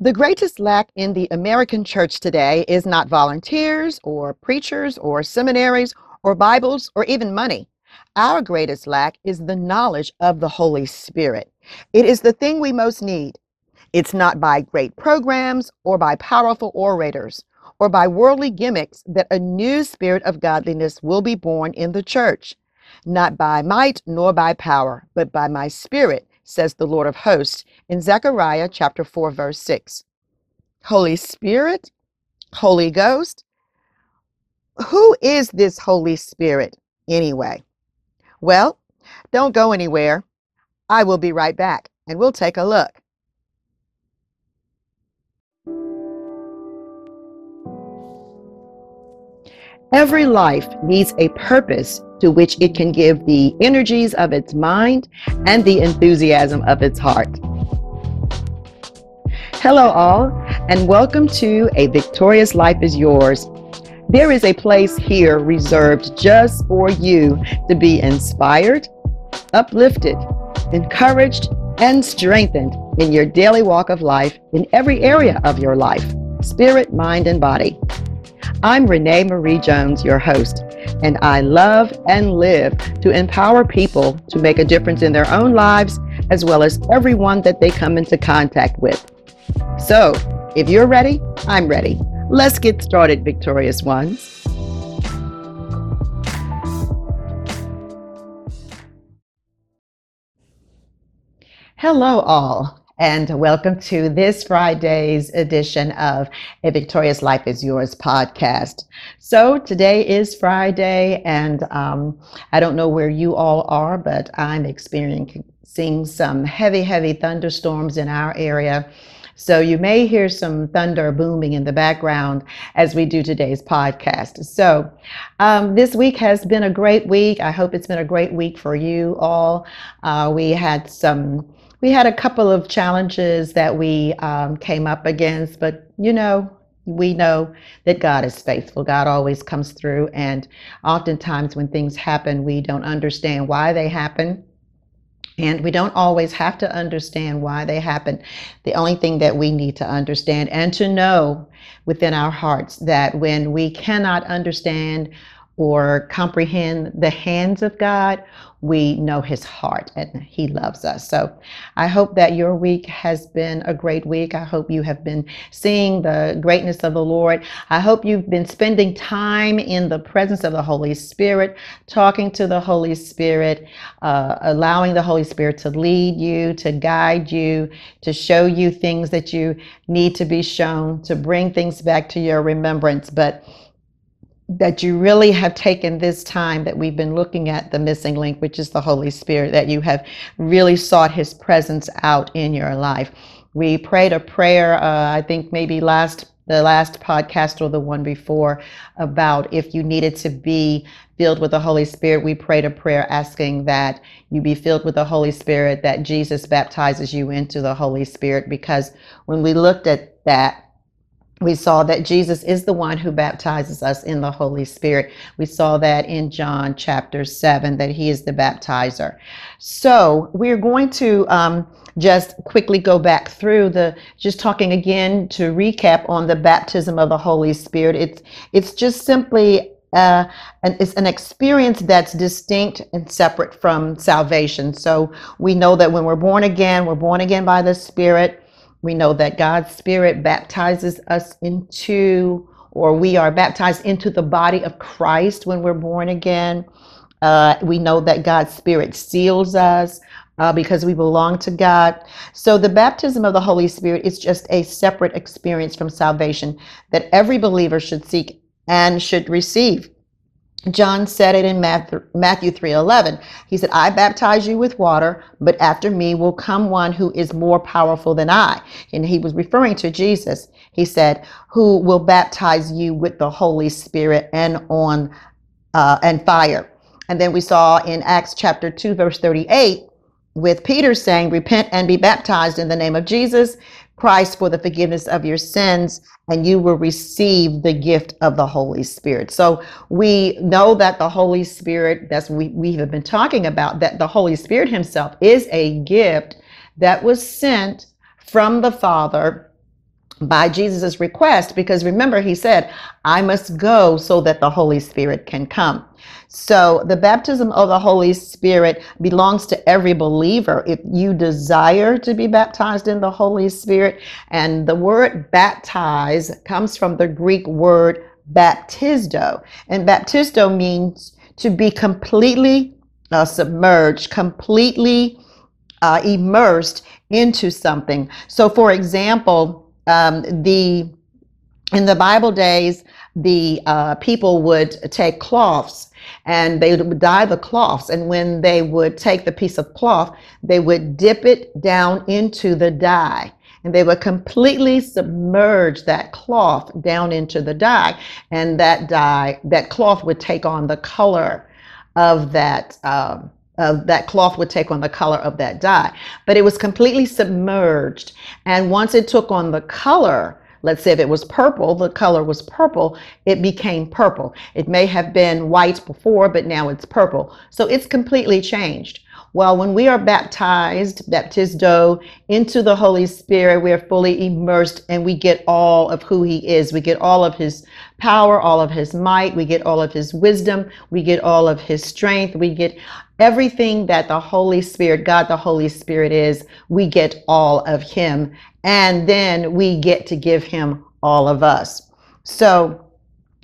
The greatest lack in the American church today is not volunteers or preachers or seminaries or Bibles or even money. Our greatest lack is the knowledge of the Holy Spirit. It is the thing we most need. It's not by great programs or by powerful orators or by worldly gimmicks that a new spirit of godliness will be born in the church. Not by might nor by power, but by my spirit, says the Lord of hosts in Zechariah chapter 4, verse 6. Holy Spirit, Holy Ghost. Who is this Holy Spirit anyway? Well, don't go anywhere. I will be right back and we'll take a look. Every life needs a purpose to which it can give the energies of its mind and the enthusiasm of its heart. Hello, all, and welcome to A Victorious Life is Yours. There is a place here reserved just for you to be inspired, uplifted, encouraged, and strengthened in your daily walk of life in every area of your life spirit, mind, and body. I'm Renee Marie Jones, your host, and I love and live to empower people to make a difference in their own lives as well as everyone that they come into contact with. So, if you're ready, I'm ready. Let's get started, victorious ones. Hello, all and welcome to this Friday's edition of A Victorious Life is Yours podcast. So today is Friday, and um, I don't know where you all are, but I'm experiencing some heavy, heavy thunderstorms in our area. So you may hear some thunder booming in the background as we do today's podcast. So um, this week has been a great week. I hope it's been a great week for you all. Uh, we had some we had a couple of challenges that we um, came up against, but you know, we know that God is faithful. God always comes through. And oftentimes, when things happen, we don't understand why they happen. And we don't always have to understand why they happen. The only thing that we need to understand and to know within our hearts that when we cannot understand or comprehend the hands of God, we know his heart and he loves us. So I hope that your week has been a great week. I hope you have been seeing the greatness of the Lord. I hope you've been spending time in the presence of the Holy Spirit, talking to the Holy Spirit, uh, allowing the Holy Spirit to lead you, to guide you, to show you things that you need to be shown, to bring things back to your remembrance. But that you really have taken this time that we've been looking at the missing link, which is the Holy Spirit, that you have really sought His presence out in your life. We prayed a prayer, uh, I think maybe last the last podcast or the one before about if you needed to be filled with the Holy Spirit, we prayed a prayer asking that you be filled with the Holy Spirit, that Jesus baptizes you into the Holy Spirit. Because when we looked at that, we saw that Jesus is the one who baptizes us in the Holy Spirit. We saw that in John chapter 7, that he is the baptizer. So we're going to um, just quickly go back through the, just talking again to recap on the baptism of the Holy Spirit. It's, it's just simply uh, it's an experience that's distinct and separate from salvation. So we know that when we're born again, we're born again by the Spirit. We know that God's Spirit baptizes us into, or we are baptized into the body of Christ when we're born again. Uh, we know that God's Spirit seals us uh, because we belong to God. So the baptism of the Holy Spirit is just a separate experience from salvation that every believer should seek and should receive. John said it in Matthew 3:11. He said, "I baptize you with water, but after me will come one who is more powerful than I." And he was referring to Jesus. He said, "Who will baptize you with the Holy Spirit and on uh, and fire." And then we saw in Acts chapter 2 verse 38 with Peter saying, "Repent and be baptized in the name of Jesus Christ for the forgiveness of your sins, and you will receive the gift of the Holy Spirit. So we know that the Holy Spirit, that's we, we have been talking about, that the Holy Spirit Himself is a gift that was sent from the Father by Jesus' request, because remember, he said, I must go so that the Holy Spirit can come. So the baptism of the Holy Spirit belongs to every believer. If you desire to be baptized in the Holy Spirit, and the word baptize comes from the Greek word baptizo, and baptizo means to be completely uh, submerged, completely uh, immersed into something. So, for example, um, the in the Bible days, the uh, people would take cloths and they would dye the cloths. And when they would take the piece of cloth, they would dip it down into the dye. And they would completely submerge that cloth down into the dye. And that dye, that cloth would take on the color of that. Um, of that cloth would take on the color of that dye. But it was completely submerged. And once it took on the color, let's say if it was purple, the color was purple, it became purple. It may have been white before, but now it's purple. So it's completely changed. Well, when we are baptized, baptizo into the Holy Spirit, we are fully immersed and we get all of who He is. We get all of His power, all of His might, we get all of His wisdom, we get all of His strength, we get everything that the Holy Spirit, God the Holy Spirit is, we get all of Him. And then we get to give Him all of us. So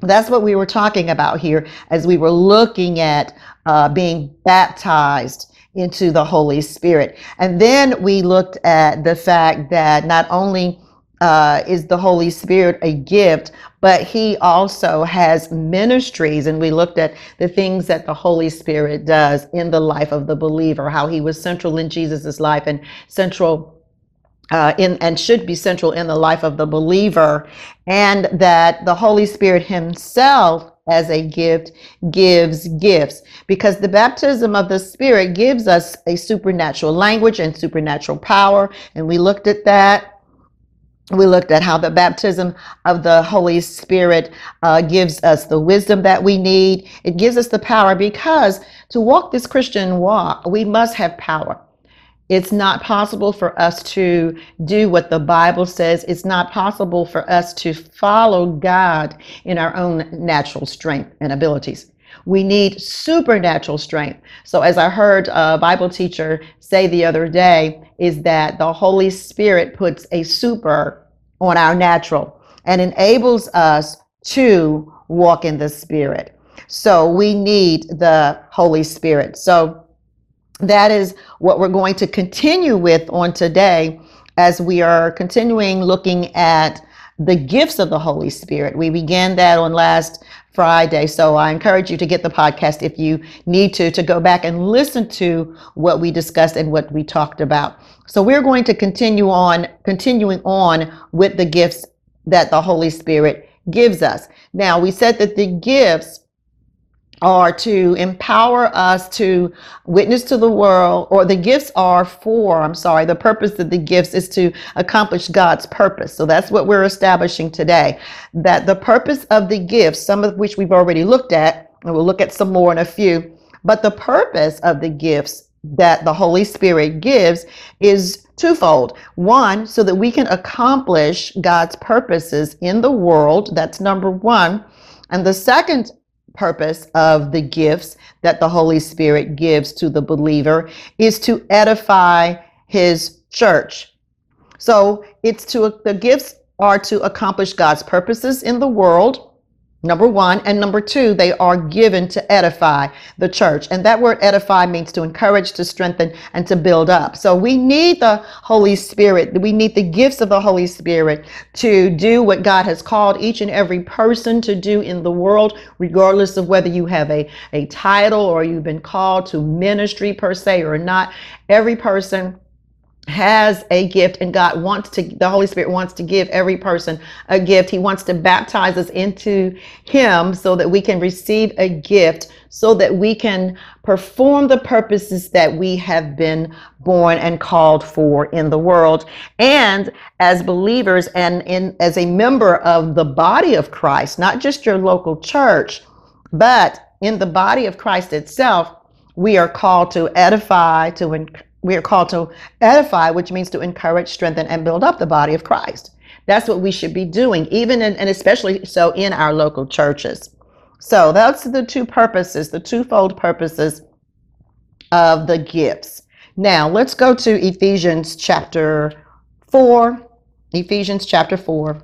that's what we were talking about here as we were looking at uh, being baptized into the Holy Spirit. And then we looked at the fact that not only uh, is the Holy Spirit a gift, but He also has ministries. And we looked at the things that the Holy Spirit does in the life of the believer, how He was central in Jesus's life and central. Uh, in and should be central in the life of the believer, and that the Holy Spirit Himself as a gift gives gifts because the baptism of the Spirit gives us a supernatural language and supernatural power. And we looked at that we looked at how the baptism of the Holy Spirit uh, gives us the wisdom that we need. It gives us the power because to walk this Christian walk, we must have power. It's not possible for us to do what the Bible says. It's not possible for us to follow God in our own natural strength and abilities. We need supernatural strength. So, as I heard a Bible teacher say the other day, is that the Holy Spirit puts a super on our natural and enables us to walk in the Spirit. So, we need the Holy Spirit. So, that is what we're going to continue with on today as we are continuing looking at the gifts of the Holy Spirit. We began that on last Friday. So I encourage you to get the podcast if you need to, to go back and listen to what we discussed and what we talked about. So we're going to continue on, continuing on with the gifts that the Holy Spirit gives us. Now, we said that the gifts are to empower us to witness to the world, or the gifts are for, I'm sorry, the purpose of the gifts is to accomplish God's purpose. So that's what we're establishing today. That the purpose of the gifts, some of which we've already looked at, and we'll look at some more in a few, but the purpose of the gifts that the Holy Spirit gives is twofold. One, so that we can accomplish God's purposes in the world. That's number one. And the second purpose of the gifts that the Holy Spirit gives to the believer is to edify his church. So it's to the gifts are to accomplish God's purposes in the world Number one. And number two, they are given to edify the church. And that word edify means to encourage, to strengthen, and to build up. So we need the Holy Spirit. We need the gifts of the Holy Spirit to do what God has called each and every person to do in the world, regardless of whether you have a, a title or you've been called to ministry per se or not. Every person has a gift and God wants to, the Holy Spirit wants to give every person a gift. He wants to baptize us into Him so that we can receive a gift, so that we can perform the purposes that we have been born and called for in the world. And as believers and in, as a member of the body of Christ, not just your local church, but in the body of Christ itself, we are called to edify, to we are called to edify, which means to encourage, strengthen, and build up the body of Christ. That's what we should be doing, even in, and especially so in our local churches. So that's the two purposes, the twofold purposes of the gifts. Now let's go to Ephesians chapter 4. Ephesians chapter 4.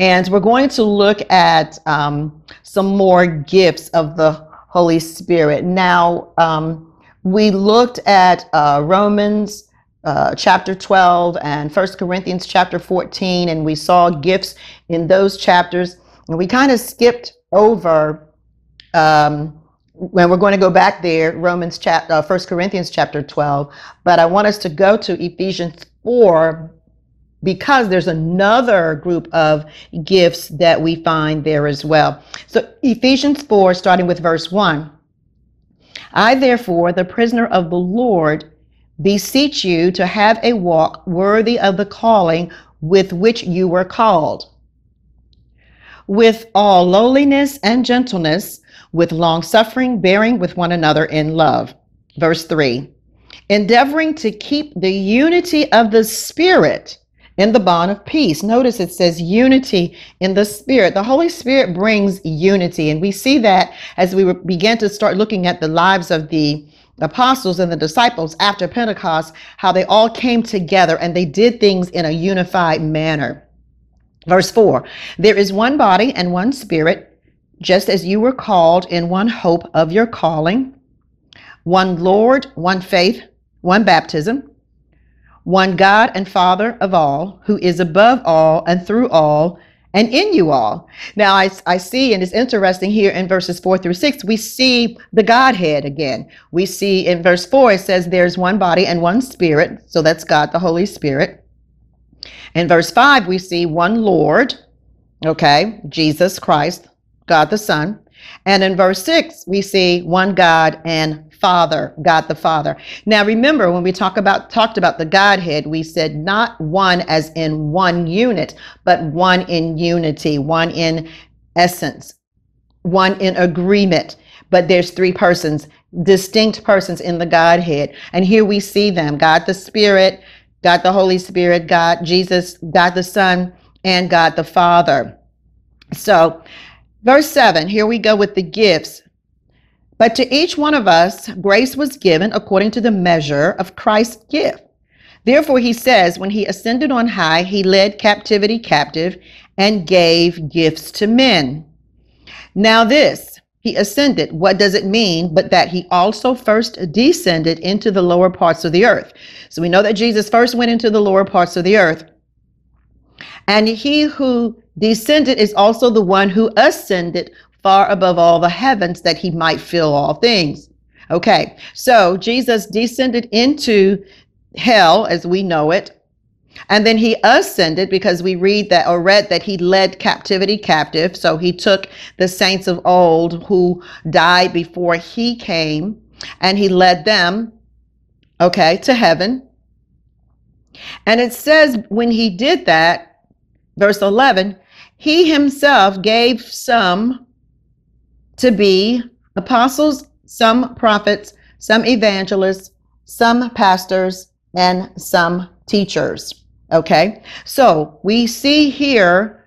And we're going to look at um, some more gifts of the Holy Spirit. Now, um, we looked at uh, Romans uh, chapter 12 and First Corinthians chapter 14, and we saw gifts in those chapters. And we kind of skipped over um, when we're going to go back there, Romans chapter, uh, First Corinthians chapter 12. But I want us to go to Ephesians 4 because there's another group of gifts that we find there as well. So Ephesians 4, starting with verse 1. I, therefore, the prisoner of the Lord, beseech you to have a walk worthy of the calling with which you were called, with all lowliness and gentleness, with long suffering, bearing with one another in love. Verse 3 Endeavoring to keep the unity of the Spirit in the bond of peace. Notice it says unity in the Spirit. The Holy Spirit brings unity, and we see that as we begin to start looking at the lives of the apostles and the disciples after Pentecost, how they all came together and they did things in a unified manner. Verse 4 There is one body and one spirit, just as you were called in one hope of your calling, one Lord, one faith, one baptism one God and Father of all, who is above all and through all and in you all. Now, I, I see, and it's interesting here in verses four through six, we see the Godhead again. We see in verse four, it says there's one body and one spirit. So that's God, the Holy Spirit. In verse five, we see one Lord, okay, Jesus Christ, God the Son. And in verse six, we see one God and Father, God the Father. Now remember when we talk about talked about the Godhead, we said not one as in one unit, but one in unity, one in essence, one in agreement. But there's three persons, distinct persons in the Godhead. And here we see them, God the Spirit, God the Holy Spirit, God Jesus, God the Son, and God the Father. So, verse 7, here we go with the gifts. But to each one of us, grace was given according to the measure of Christ's gift. Therefore, he says, when he ascended on high, he led captivity captive and gave gifts to men. Now, this, he ascended, what does it mean? But that he also first descended into the lower parts of the earth. So we know that Jesus first went into the lower parts of the earth. And he who descended is also the one who ascended far above all the heavens that he might fill all things. Okay, so Jesus descended into hell as we know it. And then he ascended because we read that or read that he led captivity captive. So he took the saints of old who died before he came and he led them, okay, to heaven. And it says when he did that, verse 11, he himself gave some to be apostles, some prophets, some evangelists, some pastors, and some teachers. Okay, so we see here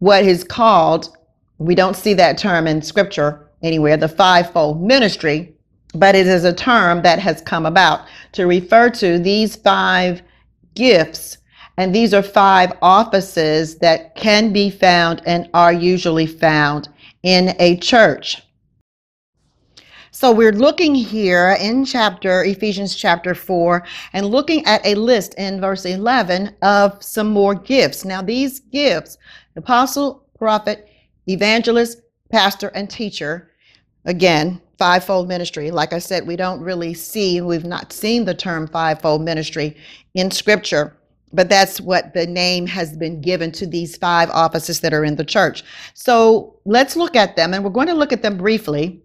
what is called, we don't see that term in scripture anywhere, the fivefold ministry, but it is a term that has come about to refer to these five gifts. And these are five offices that can be found and are usually found in a church. So we're looking here in chapter, Ephesians chapter 4, and looking at a list in verse 11 of some more gifts. Now, these gifts, apostle, prophet, evangelist, pastor, and teacher, again, fivefold ministry. Like I said, we don't really see, we've not seen the term fivefold ministry in scripture but that's what the name has been given to these five offices that are in the church. So let's look at them, and we're going to look at them briefly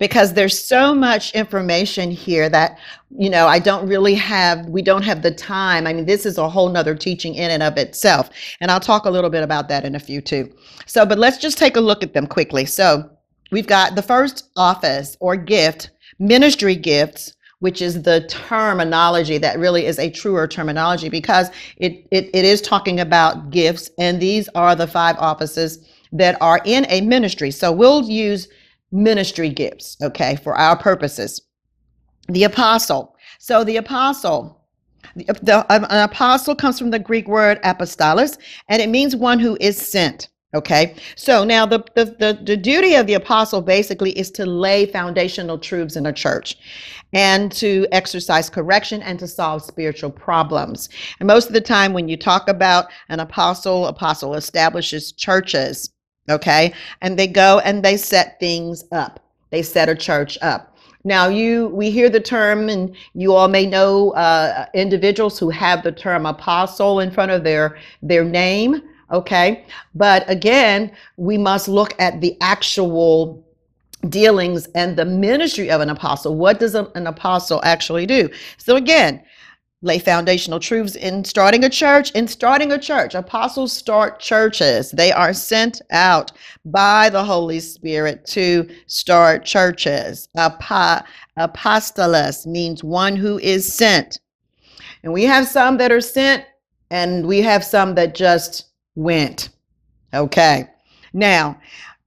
because there's so much information here that you know i don't really have we don't have the time. I mean this is a whole nother teaching in and of itself and i'll talk a little bit about that in a few too. So but let's just take a look at them quickly. So we've got the first office or gift ministry gifts which is the terminology that really is a truer terminology because it, it, it is talking about gifts, and these are the five offices that are in a ministry. So we'll use ministry gifts, okay, for our purposes. The apostle. So the apostle, the, the, an apostle comes from the Greek word apostolos, and it means one who is sent. Okay, so now the, the, the, the, duty of the apostle basically is to lay foundational truths in a church and to exercise correction and to solve spiritual problems. And most of the time, when you talk about an apostle, apostle establishes churches, okay, and they go and they set things up, they set a church up. Now, you we hear the term, and you all may know uh, individuals who have the term apostle in front of their their name Okay. But again, we must look at the actual dealings and the ministry of an apostle. What does an apostle actually do? So again, lay foundational truths in starting a church. In starting a church, apostles start churches. They are sent out by the Holy Spirit to start churches. Apo- apostolos means one who is sent. And we have some that are sent, and we have some that just went. Okay. Now,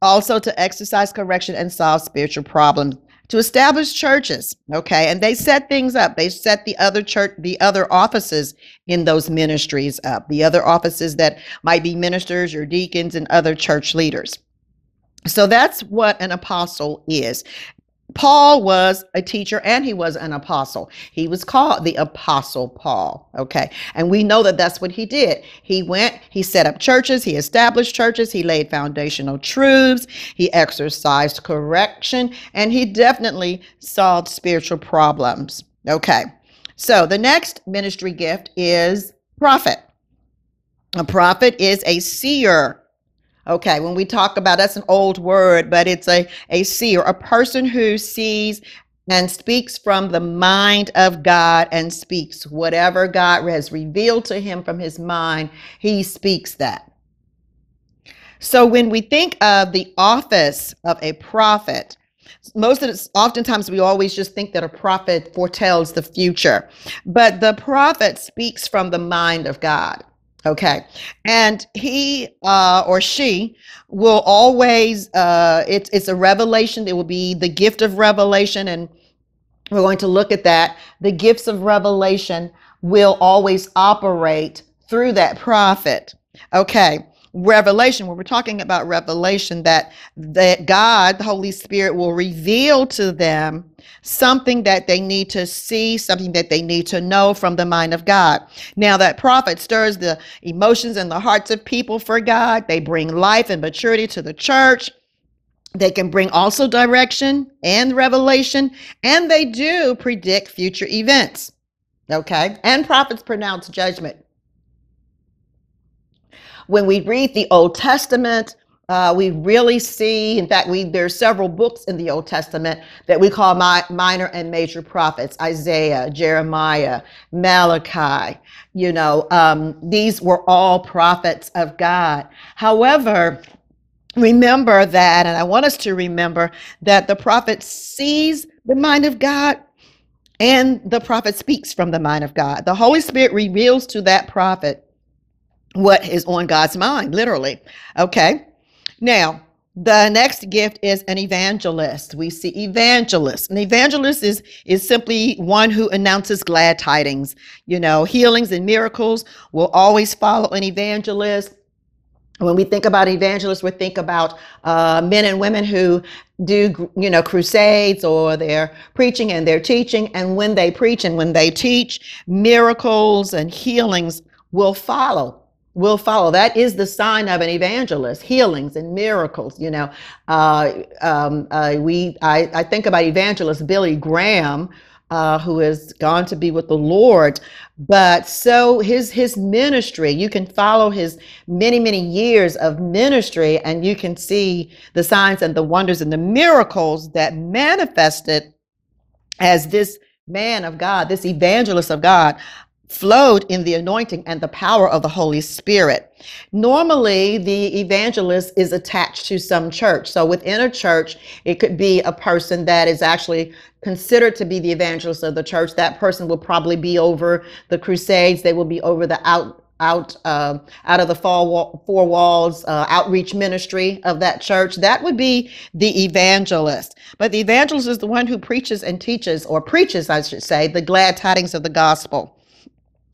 also to exercise correction and solve spiritual problems to establish churches. Okay. And they set things up. They set the other church the other offices in those ministries up the other offices that might be ministers or deacons and other church leaders. So that's what an apostle is Paul was a teacher and he was an apostle. He was called the Apostle Paul. Okay. And we know that that's what he did. He went, he set up churches, he established churches, he laid foundational truths, he exercised correction, and he definitely solved spiritual problems. Okay. So the next ministry gift is prophet. A prophet is a seer Okay, when we talk about that's an old word, but it's a, a seer, a person who sees and speaks from the mind of God and speaks whatever God has revealed to him from his mind, he speaks that. So when we think of the office of a prophet, most of it, oftentimes we always just think that a prophet foretells the future, but the prophet speaks from the mind of God. Okay. And he uh, or she will always, uh, it's, it's a revelation. It will be the gift of revelation. And we're going to look at that. The gifts of revelation will always operate through that prophet. Okay revelation when we're talking about revelation that that god the holy spirit will reveal to them something that they need to see something that they need to know from the mind of god. Now that prophet stirs the emotions and the hearts of people for god. They bring life and maturity to the church. They can bring also direction and revelation and they do predict future events okay? And prophets pronounce judgment. When we read the Old Testament, uh, we really see, in fact, we there's several books in the Old Testament that we call minor and major prophets: Isaiah, Jeremiah, Malachi. You know, um, these were all prophets of God. However, remember that, and I want us to remember that the prophet sees the mind of God, and the prophet speaks from the mind of God. The Holy Spirit reveals to that prophet what is on God's mind, literally. Okay. Now, the next gift is an evangelist. We see evangelist. An evangelist is is simply one who announces glad tidings. You know, healings and miracles will always follow an evangelist. When we think about evangelists, we think about uh, men and women who do, you know, crusades or they're preaching and they're teaching. And when they preach and when they teach, miracles and healings will follow will follow. That is the sign of an evangelist: healings and miracles. You know, uh, um, uh, we I, I think about evangelist Billy Graham. Uh, who has gone to be with the Lord, but so his his ministry, you can follow his many many years of ministry, and you can see the signs and the wonders and the miracles that manifested as this man of God, this evangelist of God, flowed in the anointing and the power of the Holy Spirit. Normally, the evangelist is attached to some church. So within a church, it could be a person that is actually considered to be the evangelist of the church. That person will probably be over the crusades. They will be over the out out uh, out of the four, wall, four walls uh, outreach ministry of that church that would be the evangelist but the evangelist is the one who preaches and teaches or preaches i should say the glad tidings of the gospel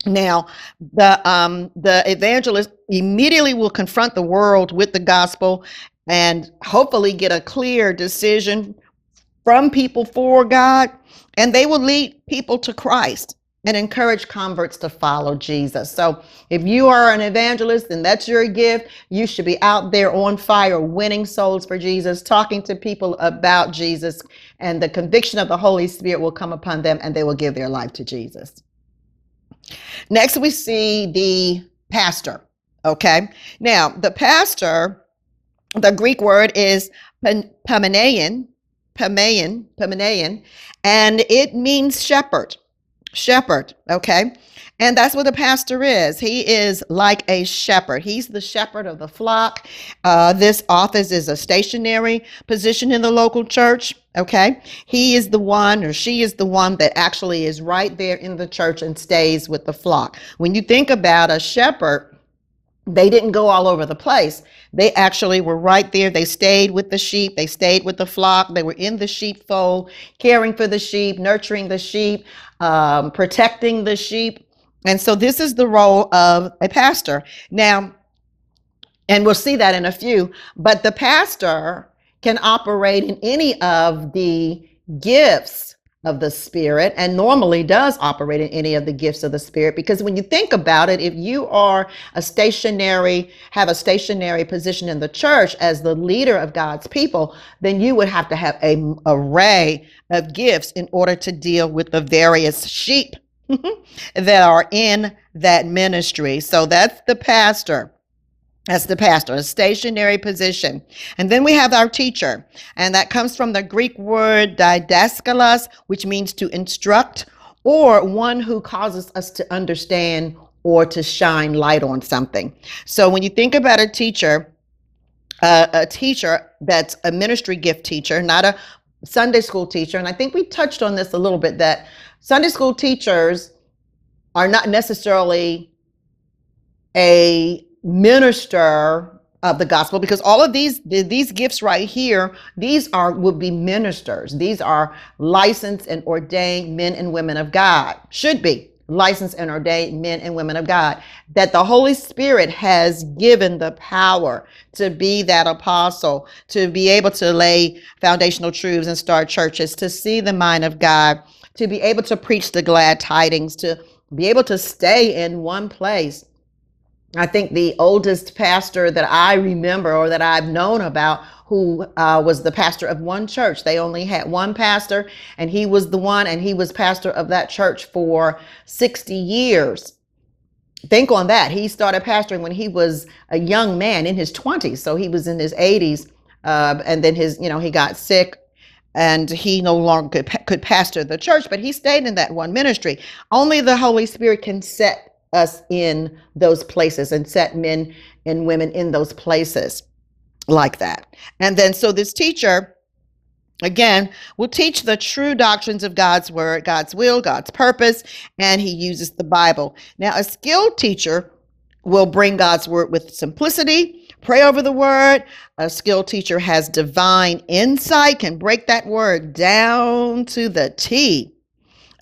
now, the um, the evangelist immediately will confront the world with the gospel and hopefully get a clear decision from people for God, and they will lead people to Christ and encourage converts to follow Jesus. So, if you are an evangelist and that's your gift, you should be out there on fire, winning souls for Jesus, talking to people about Jesus, and the conviction of the Holy Spirit will come upon them and they will give their life to Jesus. Next, we see the pastor. Okay. Now, the pastor, the Greek word is pamenein, pamenein, pamenein, and it means shepherd. Shepherd. Okay. And that's what a pastor is. He is like a shepherd. He's the shepherd of the flock. Uh, this office is a stationary position in the local church. Okay. He is the one or she is the one that actually is right there in the church and stays with the flock. When you think about a shepherd, they didn't go all over the place. They actually were right there. They stayed with the sheep. They stayed with the flock. They were in the sheepfold, caring for the sheep, nurturing the sheep, um, protecting the sheep and so this is the role of a pastor. Now, and we'll see that in a few, but the pastor can operate in any of the gifts of the Spirit and normally does operate in any of the gifts of the Spirit. Because when you think about it, if you are a stationary, have a stationary position in the church as the leader of God's people, then you would have to have an array of gifts in order to deal with the various sheep that are in that ministry. So that's the pastor. That's the pastor, a stationary position. And then we have our teacher, and that comes from the Greek word didaskalos, which means to instruct, or one who causes us to understand or to shine light on something. So when you think about a teacher, uh, a teacher that's a ministry gift teacher, not a Sunday school teacher, and I think we touched on this a little bit that Sunday school teachers are not necessarily a minister of the gospel because all of these these gifts right here these are would be ministers. These are licensed and ordained men and women of god. Should be licensed and ordained men and women of god. That the holy spirit has given the power to be that apostle to be able to lay foundational truths and start churches to see the mind of god to be able to preach the glad tidings, to be able to stay in one place. I think the oldest pastor that I remember or that I've known about who uh, was the pastor of one church. They only had one pastor, and he was the one, and he was pastor of that church for 60 years. Think on that. He started pastoring when he was a young man in his 20s. So he was in his 80s. Uh, and then his, you know, he got sick and he no longer could, could pastor the church, but he stayed in that one ministry. Only the Holy Spirit can set us in those places and set men and women in those places like that. And then, so this teacher, again, will teach the true doctrines of God's word, God's will, God's purpose, and he uses the Bible. Now, a skilled teacher will bring God's word with simplicity Pray over the word. A skilled teacher has divine insight, can break that word down to the T.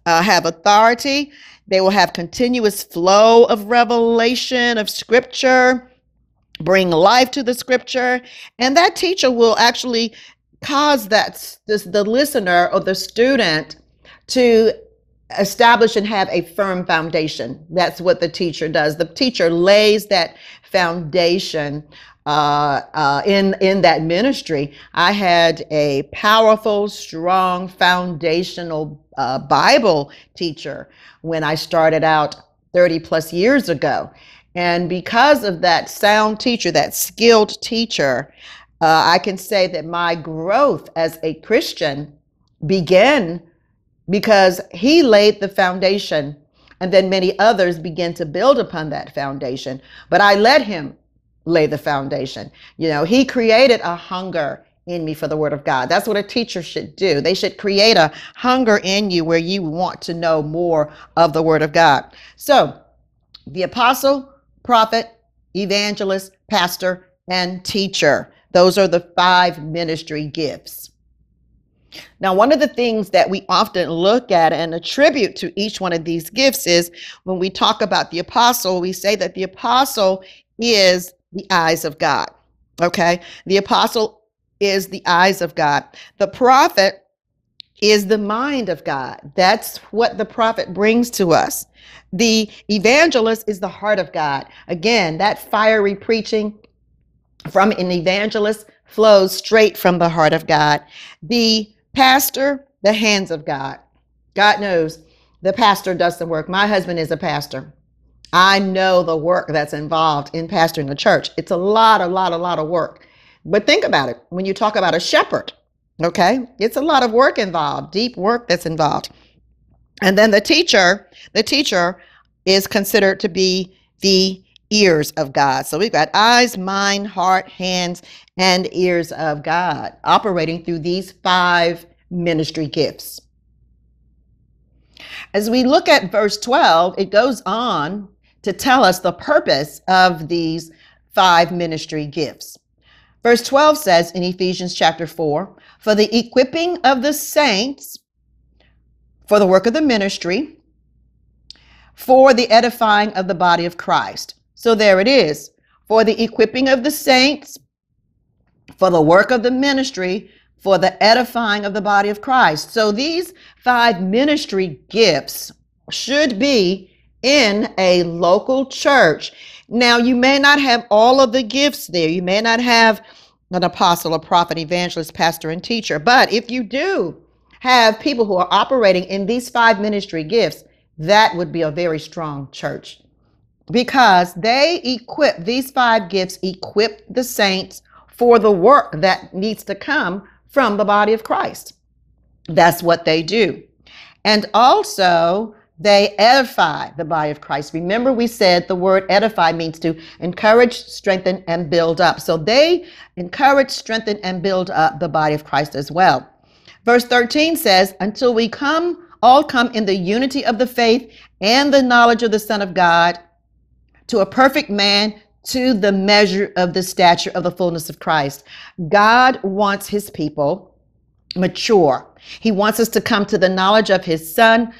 Uh, have authority. They will have continuous flow of revelation of scripture, bring life to the scripture, and that teacher will actually cause that this, the listener or the student to establish and have a firm foundation. That's what the teacher does. The teacher lays that foundation uh, uh, in in that ministry. I had a powerful, strong, foundational uh, Bible teacher when I started out 30 plus years ago, and because of that sound teacher, that skilled teacher, uh, I can say that my growth as a Christian began because he laid the foundation And then many others begin to build upon that foundation. But I let him lay the foundation. You know, he created a hunger in me for the word of God. That's what a teacher should do. They should create a hunger in you where you want to know more of the word of God. So, the apostle, prophet, evangelist, pastor, and teacher. Those are the five ministry gifts. Now, one of the things that we often look at and attribute to each one of these gifts is when we talk about the apostle, we say that the apostle is the eyes of God. Okay. The apostle is the eyes of God. The prophet is the mind of God. That's what the prophet brings to us. The evangelist is the heart of God. Again, that fiery preaching from an evangelist flows straight from the heart of God. The pastor, the hands of God. God knows the pastor does the work. My husband is a pastor. I know the work that's involved in pastoring a church. It's a lot, a lot, a lot of work. But think about it when you talk about a shepherd, okay? It's a lot of work involved, deep work that's involved. And then the teacher, the teacher is considered to be the ears of God. So we've got eyes, mind, heart, hands, and ears of God operating through these five ministry gifts. As we look at verse 12, it goes on to tell us the purpose of these five ministry gifts. Verse 12 says in Ephesians chapter 4 For the equipping of the saints, for the work of the ministry, for the edifying of the body of Christ. So there it is. For the equipping of the saints, for the work of the ministry, for the edifying of the body of Christ. So these five ministry gifts should be in a local church. Now, you may not have all of the gifts there. You may not have an apostle, a prophet, evangelist, pastor, and teacher. But if you do have people who are operating in these five ministry gifts, that would be a very strong church because they equip these five gifts equip the saints for the work that needs to come from the body of Christ. That's what they do. And also, they edify the body of Christ. Remember, we said the word edify means to encourage, strengthen, and build up. So they encourage, strengthen, and build up the body of Christ as well. Verse 13 says, Until we come all come in the unity of the faith and the knowledge of the Son of God to a perfect man to the measure of the stature of the fullness of Christ. God wants his people mature. He wants us to come to the knowledge of his son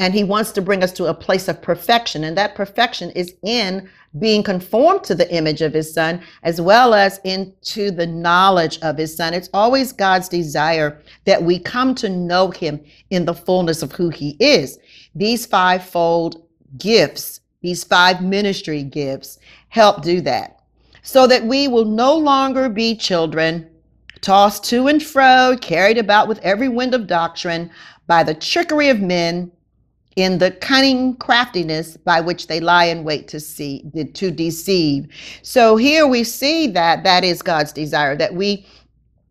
and he wants to bring us to a place of perfection. And that perfection is in being conformed to the image of his son as well as into the knowledge of his son. It's always god's desire that we come to know him in the fullness of who he is. These fivefold gifts these five ministry gifts help do that so that we will no longer be children tossed to and fro carried about with every wind of doctrine by the trickery of men in the cunning craftiness by which they lie in wait to see to deceive. So here we see that that is god's desire that we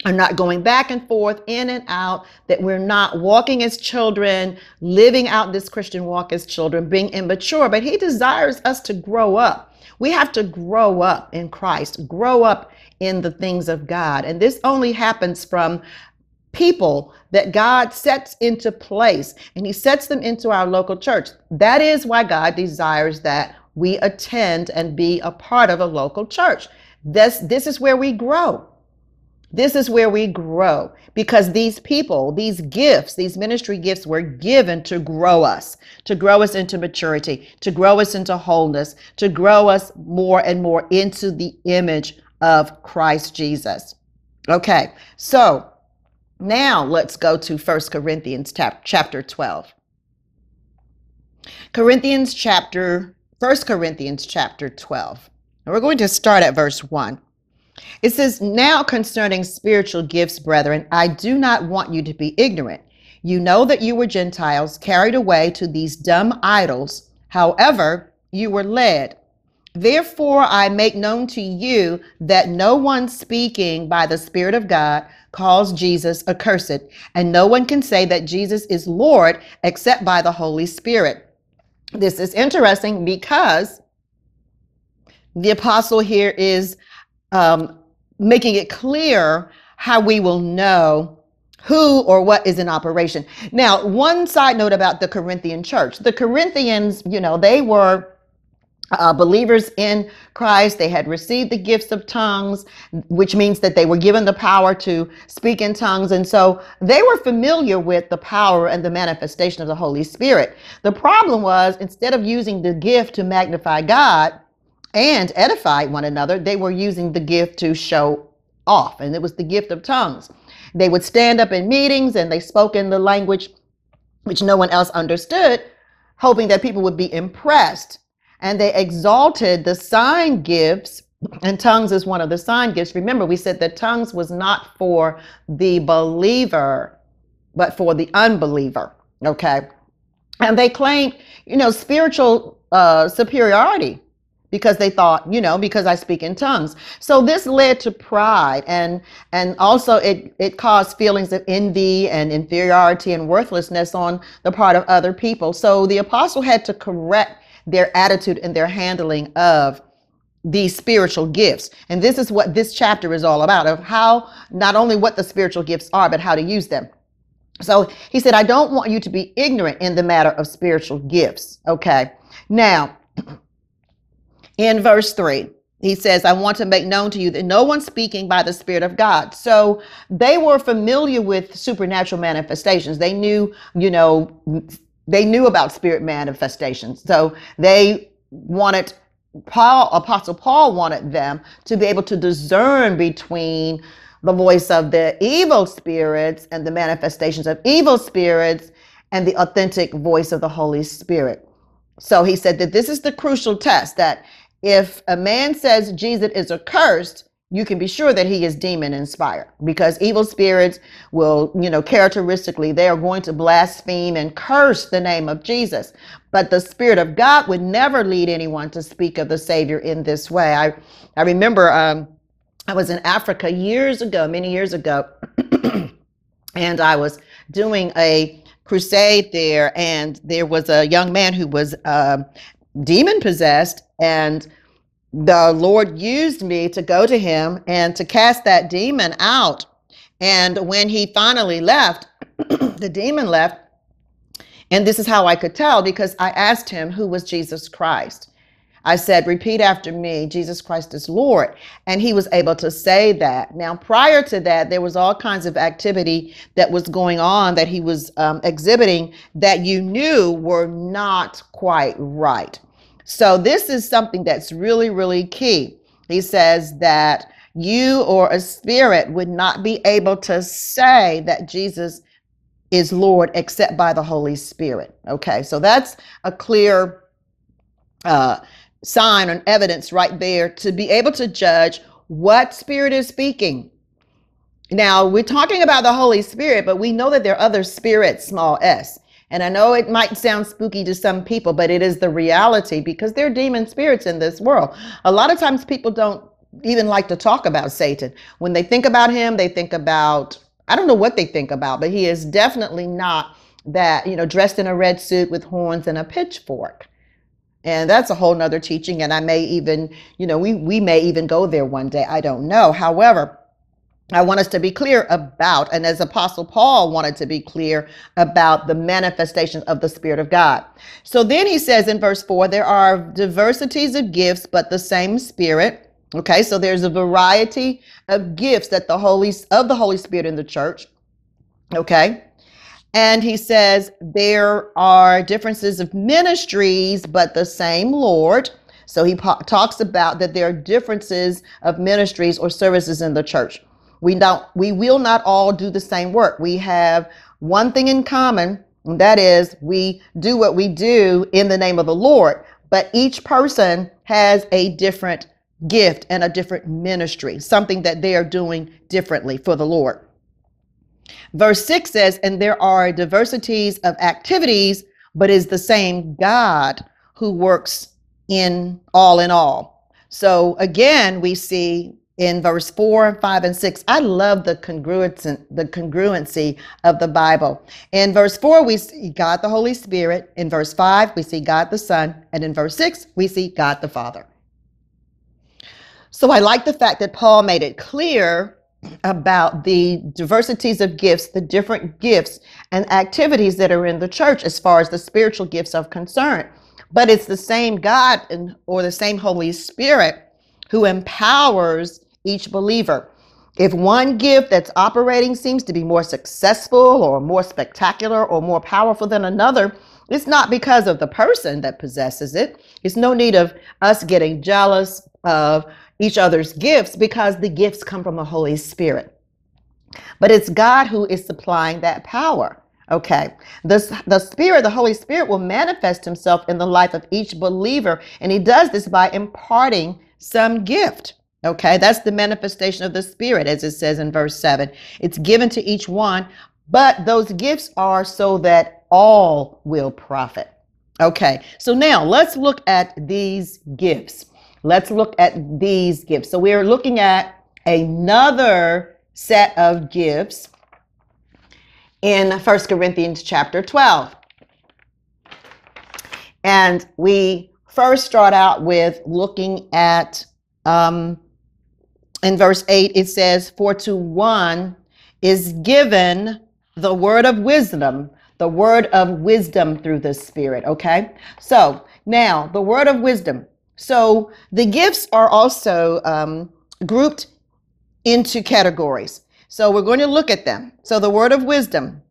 are not going back and forth in and out that we're not walking as children living out this christian walk as children being immature. But he desires us to grow up. We have to grow up in christ grow up in the things of god. And this only happens from people that God sets into place and he sets them into our local church. That is why God desires that we attend and be a part of a local church. This this is where we grow. This is where we grow because these people, these gifts, these ministry gifts were given to grow us, to grow us into maturity, to grow us into wholeness, to grow us more and more into the image of Christ Jesus. Okay, so now let's go to 1 Corinthians chapter 12. Corinthians chapter 1 Corinthians chapter 12. And we're going to start at verse 1. It says, Now concerning spiritual gifts, brethren, I do not want you to be ignorant. You know that you were Gentiles carried away to these dumb idols. However, you were led. Therefore, I make known to you that no one speaking by the Spirit of God calls Jesus accursed, and no one can say that Jesus is Lord except by the Holy Spirit. this is interesting because the apostle here is um, making it clear how we will know who or what is in operation. Now, one side note about the Corinthian church the Corinthians, you know, they were uh, believers in Christ. They had received the gifts of tongues, which means that they were given the power to speak in tongues. And so they were familiar with the power and the manifestation of the Holy Spirit. The problem was instead of using the gift to magnify God and edify one another, they were using the gift to show off. And it was the gift of tongues. They would stand up in meetings and they spoke in the language which no one else understood, hoping that people would be impressed and they exalted the sign gifts and tongues is one of the sign gifts. Remember we said that tongues was not for the believer but for the unbeliever okay? And they claimed you know spiritual uh, superiority because they thought you know because i speak in tongues. So this led to pride and and also it it caused feelings of envy and inferiority and worthlessness on the part of other people. So the apostle had to correct their attitude and their handling of these spiritual gifts. And this is what this chapter is all about of how not only what the spiritual gifts are, but how to use them. So he said, I don't want you to be ignorant in the matter of spiritual gifts. Okay. Now, in verse 3, he says, I want to make known to you that no one's speaking by the Spirit of God. So they were familiar with supernatural manifestations. They knew, you know, they knew about spirit manifestations. So they wanted Paul, Apostle Paul wanted them to be able to discern between the voice of the evil spirits and the manifestations of evil spirits and the authentic voice of the Holy Spirit. So he said that this is the crucial test that if a man says Jesus is accursed, you can be sure that he is demon inspired because evil spirits will, you know, characteristically, they are going to blaspheme and curse the name of Jesus. But the Spirit of God would never lead anyone to speak of the Savior in this way. I, I remember um, I was in Africa years ago, many years ago, and I was doing a crusade there, and there was a young man who was uh, demon possessed and the Lord used me to go to him and to cast that demon out. And when he finally left, the demon left. And this is how I could tell because I asked him who was Jesus Christ. I said, Repeat after me, Jesus Christ is Lord. And he was able to say that. Now, prior to that, there was all kinds of activity that was going on that he was um, exhibiting that you knew were not quite right. So this is something that's really, really key. He says that you or a spirit would not be able to say that Jesus is Lord except by the Holy Spirit. Okay, so that's a clear uh, sign and evidence right there to be able to judge what spirit is speaking. Now, we're talking about the Holy Spirit, but we know that there are other spirits, small s. And I know it might sound spooky to some people, but it is the reality because there are demon spirits in this world. A lot of times people don't even like to talk about Satan. When they think about him, they think about, I don't know what they think about, but he is definitely not that, you know, dressed in a red suit with horns and a pitchfork. And that's a whole nother teaching. And I may even, you know, we, we may even go there one day. I don't know. However, I want us to be clear about, and as Apostle Paul wanted to be clear about the manifestation of the Spirit of God. So then he says in verse 4 there are diversities of gifts, but the same Spirit. Okay, so there's a variety of gifts that the Holy of the Holy Spirit in the church. Okay. And he says there are differences of ministries, but the same Lord. So he po- talks about that there are differences of ministries or services in the church. We don't we will not all do the same work. We have one thing in common, and that is we do what we do in the name of the Lord, but each person has a different gift and a different ministry, something that they are doing differently for the Lord. Verse 6 says, And there are diversities of activities, but is the same God who works in all in all. So again, we see in verse 4, and 5, and 6. I love the congruency, the congruency of the Bible. In verse 4, we see God the Holy Spirit. In verse 5, we see God the Son. And in verse 6, we see God the Father. So I like the fact that Paul made it clear about the diversities of gifts, the different gifts and activities that are in the church as far as the spiritual gifts are concerned. But it's the same God and, or the same Holy Spirit who empowers each believer. If one gift that's operating seems to be more successful or more spectacular or more powerful than another, it's not because of the person that possesses it. It's no need of us getting jealous of each other's gifts because the gifts come from the Holy Spirit. But it's God who is supplying that power. Okay. The, the Spirit, the Holy Spirit will manifest himself in the life of each believer. And he does this by imparting some gift. Okay. That's the manifestation of the Spirit, as it says in verse 7. It's given to each one, but those gifts are so that all will profit. Okay. So now let's look at these gifts. Let's look at these gifts. So we're looking at another set of gifts in First Corinthians chapter 12. And we first start out with looking at, um, in verse 8, it says, For to one is given the word of wisdom, the word of wisdom through the Spirit. Okay? So now, the word of wisdom. So the gifts are also um, grouped into categories. So we're going to look at them. So the word of wisdom.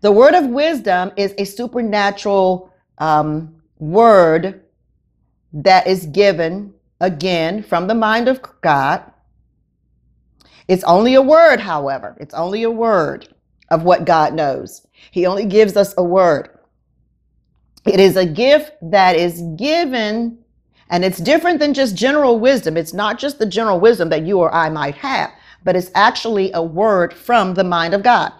The word of wisdom is a supernatural um, word that is given again from the mind of God. It's only a word, however. It's only a word of what God knows. He only gives us a word. It is a gift that is given, and it's different than just general wisdom. It's not just the general wisdom that you or I might have, but it's actually a word from the mind of God.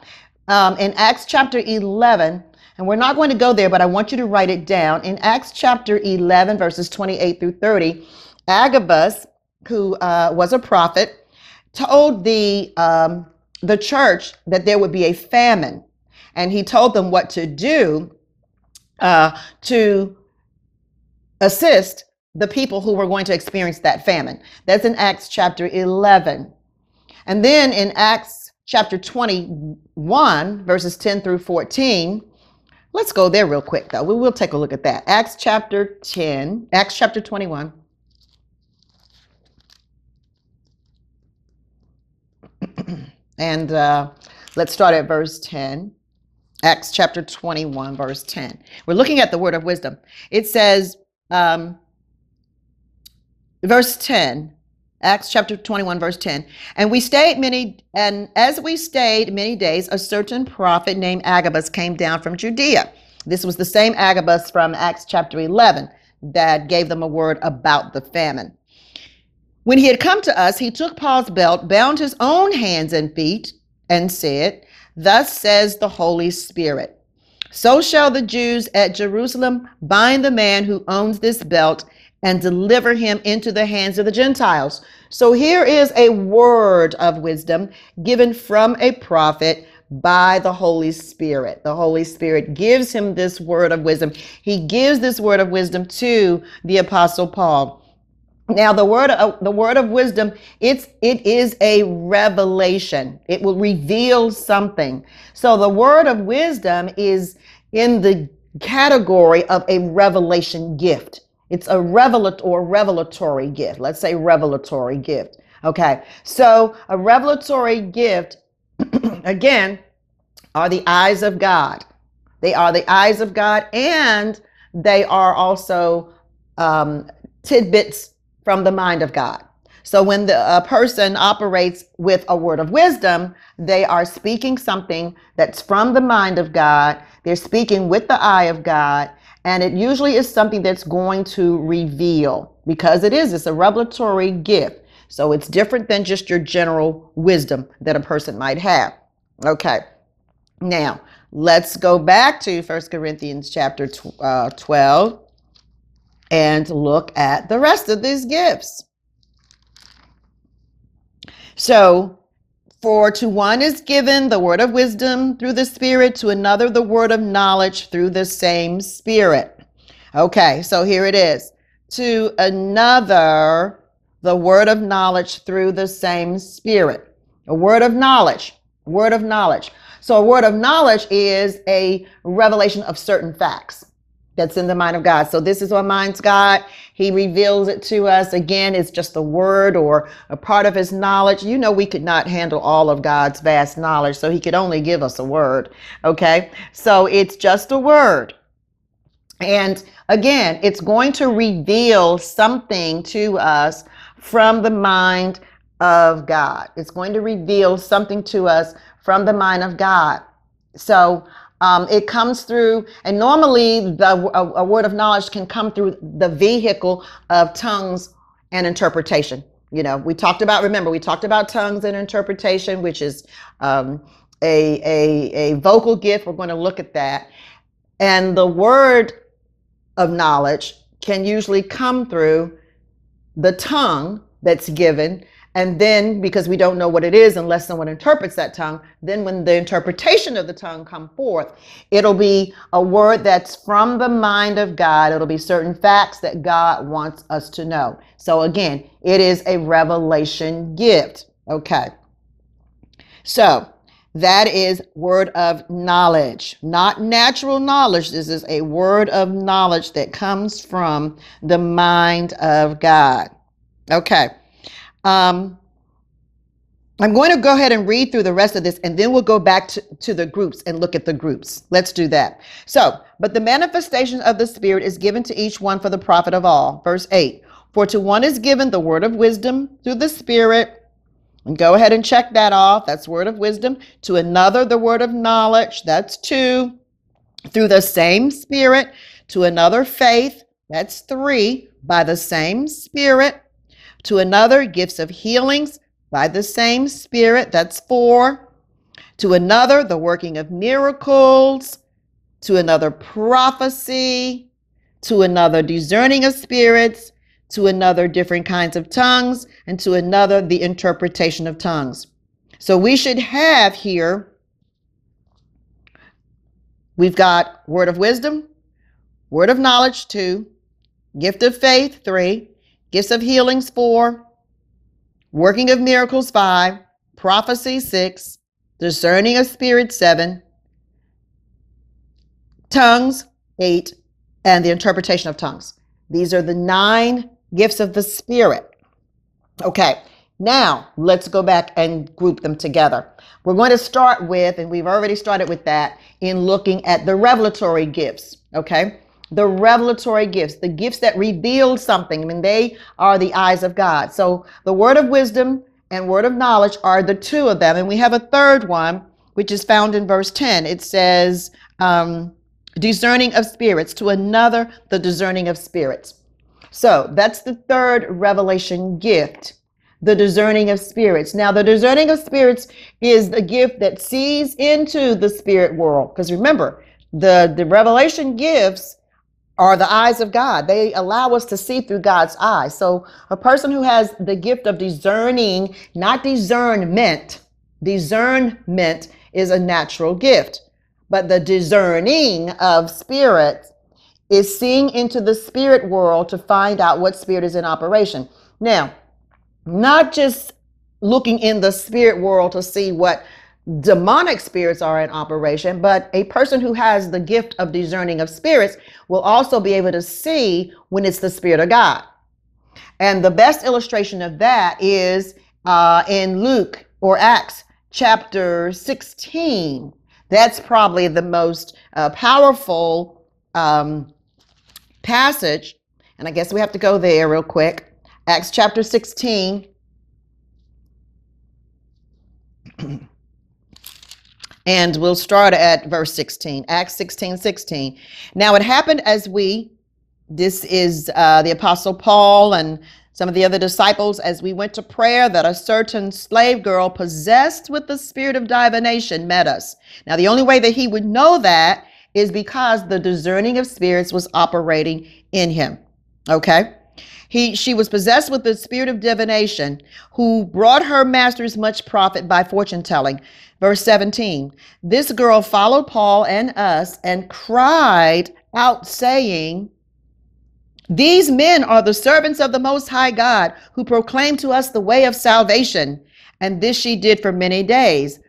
Um, in Acts chapter 11, and we're not going to go there, but I want you to write it down. In Acts chapter 11, verses 28 through 30, Agabus, who uh, was a prophet, told the um, the church that there would be a famine, and he told them what to do uh, to assist the people who were going to experience that famine. That's in Acts chapter 11. And then in Acts chapter 21, verses 10 through 14, let's go there real quick though. We will take a look at that. Acts chapter 10, Acts chapter 21. And uh, let's start at verse 10. Acts chapter 21, verse 10. We're looking at the word of wisdom. It says, um, verse 10, Acts chapter 21, verse 10. And we stayed many, and as we stayed many days, a certain prophet named Agabus came down from Judea. This was the same Agabus from Acts chapter 11 that gave them a word about the famine. When he had come to us, he took Paul's belt, bound his own hands and feet, and said, Thus says the Holy Spirit. So shall the Jews at Jerusalem bind the man who owns this belt and deliver him into the hands of the Gentiles. So here is a word of wisdom given from a prophet by the Holy Spirit. The Holy Spirit gives him this word of wisdom. He gives this word of wisdom to the apostle Paul. Now the word of the word of wisdom, it's it is a revelation. It will reveal something. So the word of wisdom is in the category of a revelation gift. It's a revelatory or revelatory gift. Let's say revelatory gift. Okay. So a revelatory gift, again, are the eyes of God. They are the eyes of God, and they are also um, tidbits from the mind of God. So when the person operates with a word of wisdom, they are speaking something that's from the mind of God. They're speaking with the eye of God. And it usually is something that's going to reveal because it is, it's a revelatory gift. So it's different than just your general wisdom that a person might have. Okay. Now, let's go back to First Corinthians chapter uh, 12 and look at the rest of these gifts. So, for to one is given the word of wisdom through the Spirit, to another the word of knowledge through the same Spirit. Okay, so here it is. To another the word of knowledge through the same Spirit. A word of knowledge, word of knowledge. So, a word of knowledge is a revelation of certain facts that's in the mind of God. So this is what minds God. He reveals it to us. Again, it's just a word or a part of his knowledge. You know, we could not handle all of God's vast knowledge, so he could only give us a word. Okay. So it's just a word. And again, it's going to reveal something to us from the mind of God. It's going to reveal something to us from the mind of God. So um, it comes through, and normally the a, a, word of knowledge can come through the vehicle of tongues and interpretation. You know, we talked about. Remember, we talked about tongues and interpretation, which is um, a, a a vocal gift. We're going to look at that, and the word of knowledge can usually come through the tongue that's given and then, because we don't know what it is unless someone interprets that tongue, then when the interpretation of the tongue come forth, it'll be a word that's from the mind of God. It'll be certain facts that God wants us to know. So again, it is a revelation gift. Okay. So that is word of knowledge, not natural knowledge. This is a word of knowledge that comes from the mind of God. Okay. Um, I'm going to go ahead and read through the rest of this and then we'll go back to, to the groups and look at the groups. Let's do that. So, but the manifestation of the Spirit is given to each one for the profit of all. Verse 8 For to one is given the word of wisdom through the Spirit. And go ahead and check that off. That's word of wisdom. To another, the word of knowledge. That's two. Through the same Spirit. To another, faith. That's three. By the same Spirit to another, gifts of healings by the same Spirit. That's four. To another, the working of miracles. To another, prophecy. To another, discerning of spirits. To another, different kinds of tongues. And to another, the interpretation of tongues. So we should have here, we've got word of wisdom, word of knowledge, two, gift of faith, three, Gifts of healings, four. Working of miracles, five. Prophecy, six. Discerning of spirits, seven. Tongues, eight. And the interpretation of tongues. These are the nine gifts of the Spirit. Okay, now let's go back and group them together. We're going to start with, and we've already started with that, in looking at the revelatory gifts. Okay, the revelatory gifts, the gifts that reveal something. I mean, they are the eyes of God. So the word of wisdom and word of knowledge are the two of them. And we have a third one, which is found in verse 10. It says, um, discerning of spirits, to another, the discerning of spirits. So that's the third revelation gift, the discerning of spirits. Now, the discerning of spirits is the gift that sees into the spirit world. Because remember, the, the revelation gifts are the eyes of God. They allow us to see through God's eyes. So a person who has the gift of discerning, not discernment, discernment is a natural gift, but the discerning of spirit is seeing into the spirit world to find out what spirit is in operation. Now, not just looking in the spirit world to see what demonic spirits are in operation, but a person who has the gift of discerning of spirits will also be able to see when it's the Spirit of God. And the best illustration of that is uh, in Luke or Acts chapter 16. That's probably the most uh, powerful um, passage. And I guess we have to go there real quick. Acts chapter 16. And we'll start at verse 16, Acts 16 16. Now it happened as we, this is uh, the Apostle Paul and some of the other disciples, as we went to prayer, that a certain slave girl possessed with the spirit of divination met us. Now, the only way that he would know that is because the discerning of spirits was operating in him. Okay? He, she was possessed with the spirit of divination, who brought her masters much profit by fortune telling. Verse 17 This girl followed Paul and us and cried out, saying, These men are the servants of the Most High God, who proclaim to us the way of salvation. And this she did for many days.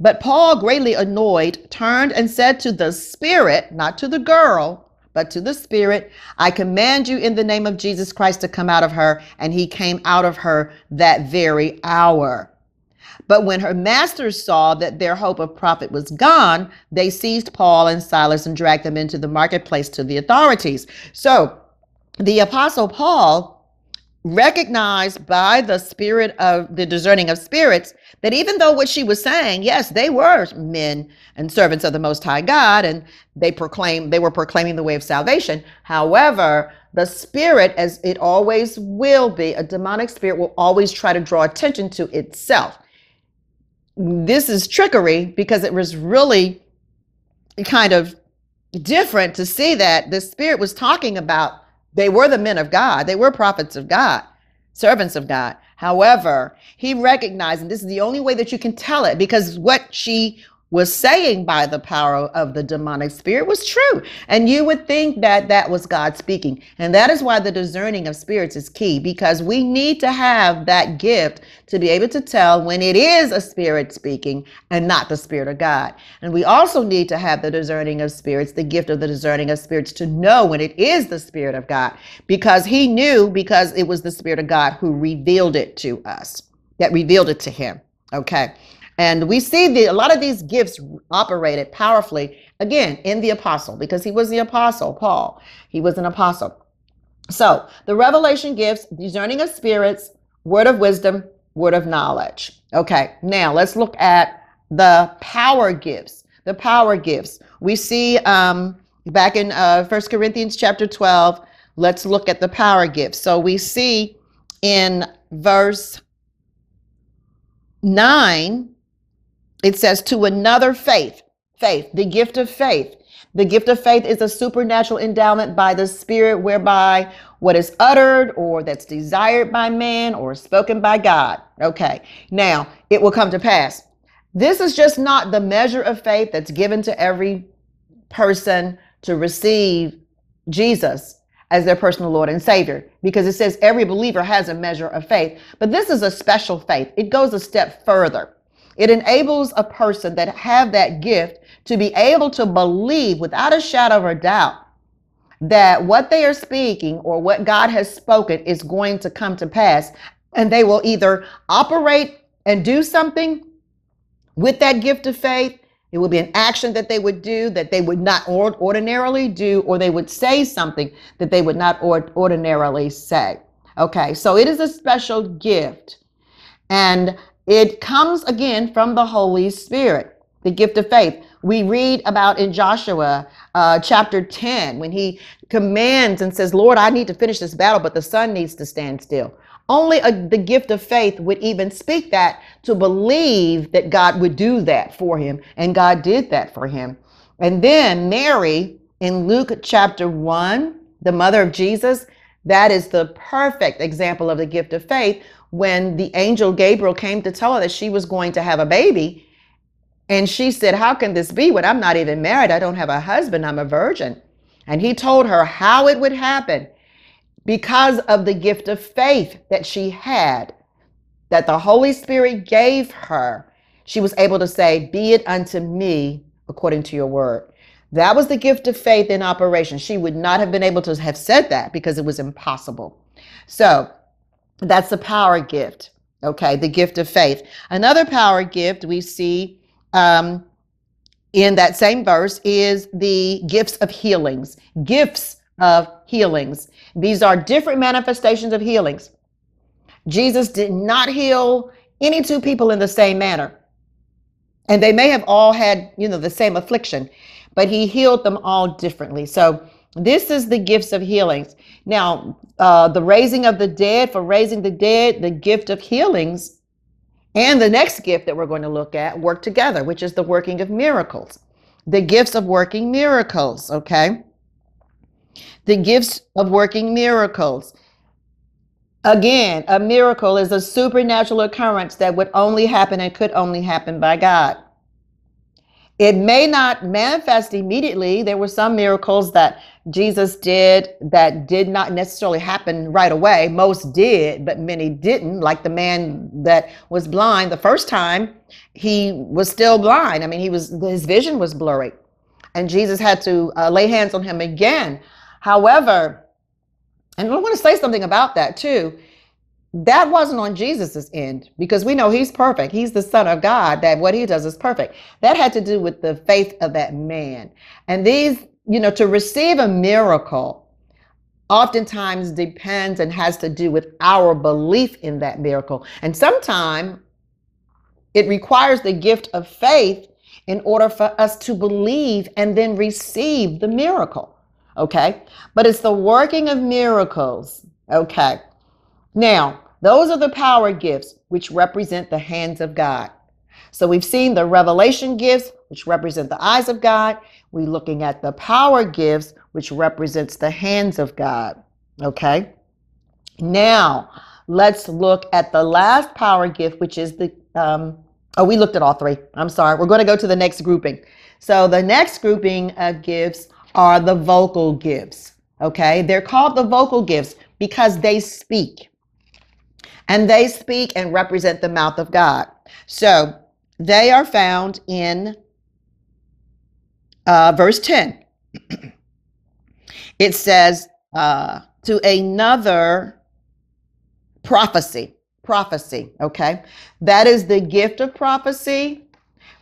But Paul, greatly annoyed, turned and said to the spirit, not to the girl, but to the spirit, I command you in the name of Jesus Christ to come out of her. And he came out of her that very hour. But when her masters saw that their hope of profit was gone, they seized Paul and Silas and dragged them into the marketplace to the authorities. So the apostle Paul recognized by the spirit of the discerning of spirits that even though what she was saying, yes, they were men and servants of the Most High God, and they proclaimed they were proclaiming the way of salvation. However, the spirit, as it always will be, a demonic spirit will always try to draw attention to itself. This is trickery because it was really kind of different to see that the spirit was talking about they were the men of God, they were prophets of God, servants of God. However, he recognized, and this is the only way that you can tell it, because what she was saying by the power of the demonic spirit was true. And you would think that that was God speaking. And that is why the discerning of spirits is key because we need to have that gift to be able to tell when it is a spirit speaking and not the spirit of God. And we also need to have the discerning of spirits, the gift of the discerning of spirits to know when it is the spirit of God because he knew because it was the spirit of God who revealed it to us, that revealed it to him. Okay. And we see the, a lot of these gifts operated powerfully, again, in the apostle, because he was the apostle, Paul. He was an apostle. So the revelation gifts, discerning of spirits, word of wisdom, word of knowledge. Okay, now let's look at the power gifts. The power gifts. We see um, back in uh, 1 Corinthians chapter 12, let's look at the power gifts. So we see in verse 9, it says to another faith, faith, the gift of faith. The gift of faith is a supernatural endowment by the Spirit whereby what is uttered or that's desired by man or spoken by God. Okay, now it will come to pass. This is just not the measure of faith that's given to every person to receive Jesus as their personal Lord and Savior, because it says every believer has a measure of faith. But this is a special faith, it goes a step further. It enables a person that have that gift to be able to believe without a shadow of a doubt that what they are speaking or what God has spoken is going to come to pass. And they will either operate and do something with that gift of faith. It would be an action that they would do that they would not ordinarily do, or they would say something that they would not ordinarily say. Okay, so it is a special gift. And it comes again from the Holy Spirit, the gift of faith. We read about in Joshua uh, chapter 10 when he commands and says, Lord, I need to finish this battle, but the sun needs to stand still. Only a, the gift of faith would even speak that to believe that God would do that for him. And God did that for him. And then Mary in Luke chapter 1, the mother of Jesus, that is the perfect example of the gift of faith when the angel Gabriel came to tell her that she was going to have a baby. And she said, How can this be when I'm not even married? I don't have a husband, I'm a virgin. And he told her how it would happen because of the gift of faith that she had, that the Holy Spirit gave her. She was able to say, Be it unto me according to your word. That was the gift of faith in operation. She would not have been able to have said that because it was impossible. So that's the power gift. Okay, the gift of faith. Another power gift we see um, in that same verse is the gifts of healings. Gifts of healings. These are different manifestations of healings. Jesus did not heal any two people in the same manner. And they may have all had, you know, the same affliction, but he healed them all differently. So this is the gifts of healings. Now, uh, the raising of the dead, for raising the dead, the gift of healings, and the next gift that we're going to look at work together, which is the working of miracles. The gifts of working miracles, okay? The gifts of working miracles. Again, a miracle is a supernatural occurrence that would only happen and could only happen by God. It may not manifest immediately. There were some miracles that Jesus did that did not necessarily happen right away. Most did, but many didn't. Like the man that was blind the first time, he was still blind. I mean, he was his vision was blurry, and Jesus had to uh, lay hands on him again. However, and I want to say something about that too that wasn't on Jesus's end because we know he's perfect. He's the son of God, that what he does is perfect. That had to do with the faith of that man. And these, you know, to receive a miracle oftentimes depends and has to do with our belief in that miracle. And sometimes it requires the gift of faith in order for us to believe and then receive the miracle. Okay. But it's the working of miracles. Okay now, those are the power gifts which represent the hands of God. So we've seen the revelation gifts, which represent the eyes of God. We're looking at the power gifts, which represents the hands of God. Okay. Now, let's look at the last power gift, which is the, um, oh, we looked at all three. I'm sorry. We're going to go to the next grouping. So the next grouping of gifts are the vocal gifts. Okay. They're called the vocal gifts because they speak and they speak and represent the mouth of God. So they are found in uh, verse 10. it says, uh, to another prophecy. Prophecy, okay? That is the gift of prophecy.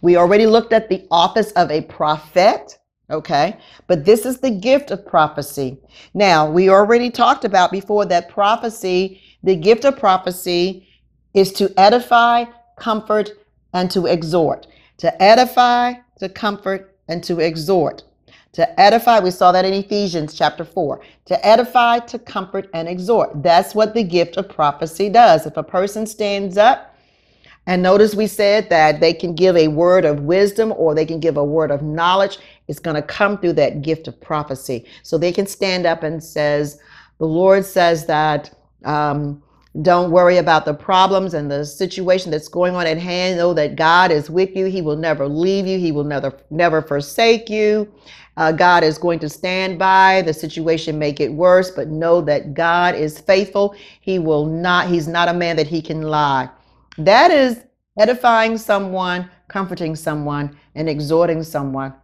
We already looked at the office of a prophet, okay? But this is the gift of prophecy. Now, we already talked about before that prophecy the gift of prophecy is to edify, comfort, and to exhort. To edify, to comfort, and to exhort. To edify, we saw that in Ephesians chapter 4. To edify, to comfort, and exhort. That's what the gift of prophecy does. If a person stands up, and notice we said that they can give a word of wisdom or they can give a word of knowledge. It's going to come through that gift of prophecy. So they can stand up and says, the Lord says that um, don't worry about the problems and the situation that's going on at hand. Know that God is with you. He will never leave you. He will never, never forsake you. Uh, God is going to stand by. The situation may get worse, but know that God is faithful. He will not, he's not a man that he can lie. That is edifying someone, comforting someone, and exhorting someone.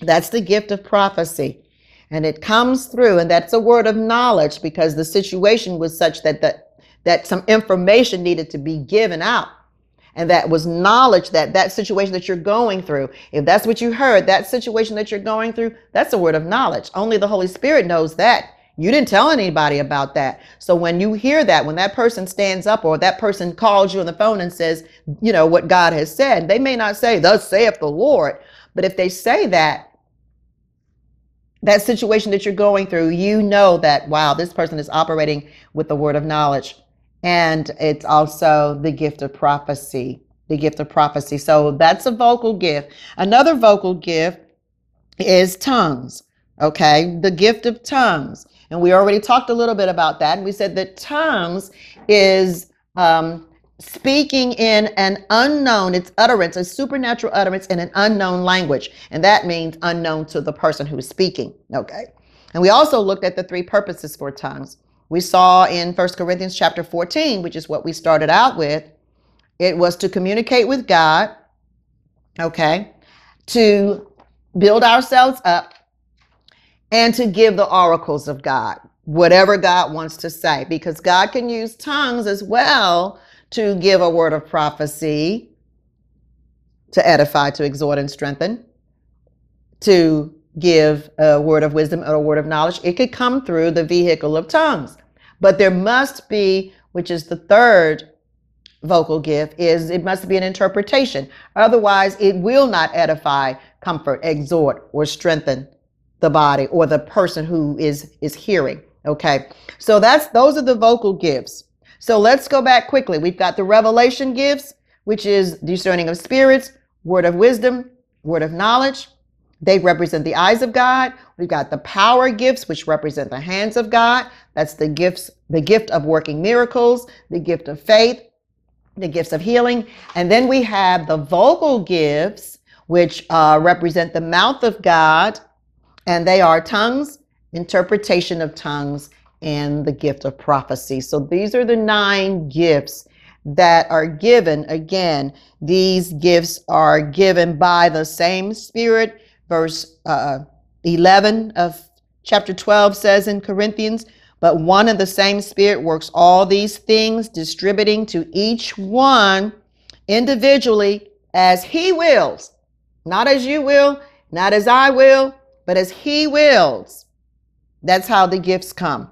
That's the gift of prophecy and it comes through and that's a word of knowledge because the situation was such that that, that some information needed to be given out. And that was knowledge that that situation that you're going through if that's what you heard that situation that you're going through that's a word of knowledge. Only the holy spirit knows that. You didn't tell anybody about that. So when you hear that when that person stands up or that person calls you on the phone and says you know what god has said they may not say thus saith the lord. But if they say that that situation that you're going through, you know that, wow, this person is operating with the word of knowledge. And it's also the gift of prophecy, the gift of prophecy. So that's a vocal gift. Another vocal gift is tongues, okay? The gift of tongues. And we already talked a little bit about that. And we said that tongues is um, speaking in an unknown, it's utterance, a supernatural utterance in an unknown language. And that means unknown to the person who's speaking. Okay. And we also looked at the three purposes for tongues. We saw in First Corinthians chapter 14, which is what we started out with, it was to communicate with God, okay, to build ourselves up, and to give the oracles of God, whatever God wants to say, because God can use tongues as well to give a word of prophecy, to edify, to exhort, and strengthen, to give a word of wisdom or a word of knowledge. It could come through the vehicle of tongues. But there must be, which is the third vocal gift, is it must be an interpretation. Otherwise, it will not edify, comfort, exhort, or strengthen the body or the person who is is hearing. Okay. So that's those are the vocal gifts. So let's go back quickly. We've got the revelation gifts, which is discerning of spirits, word of wisdom, word of knowledge. They represent the eyes of God. We've got the power gifts, which represent the hands of God. That's the gifts, the gift of working miracles, the gift of faith, the gifts of healing. And then we have the vocal gifts, which uh, represent the mouth of God, and they are tongues, interpretation of tongues, and the gift of prophecy. So these are the nine gifts that are given. Again, these gifts are given by the same Spirit. Verse uh, 11 of chapter 12 says in Corinthians, but one and the same Spirit works all these things, distributing to each one individually as He wills, not as you will, not as I will, but as He wills. That's how the gifts come.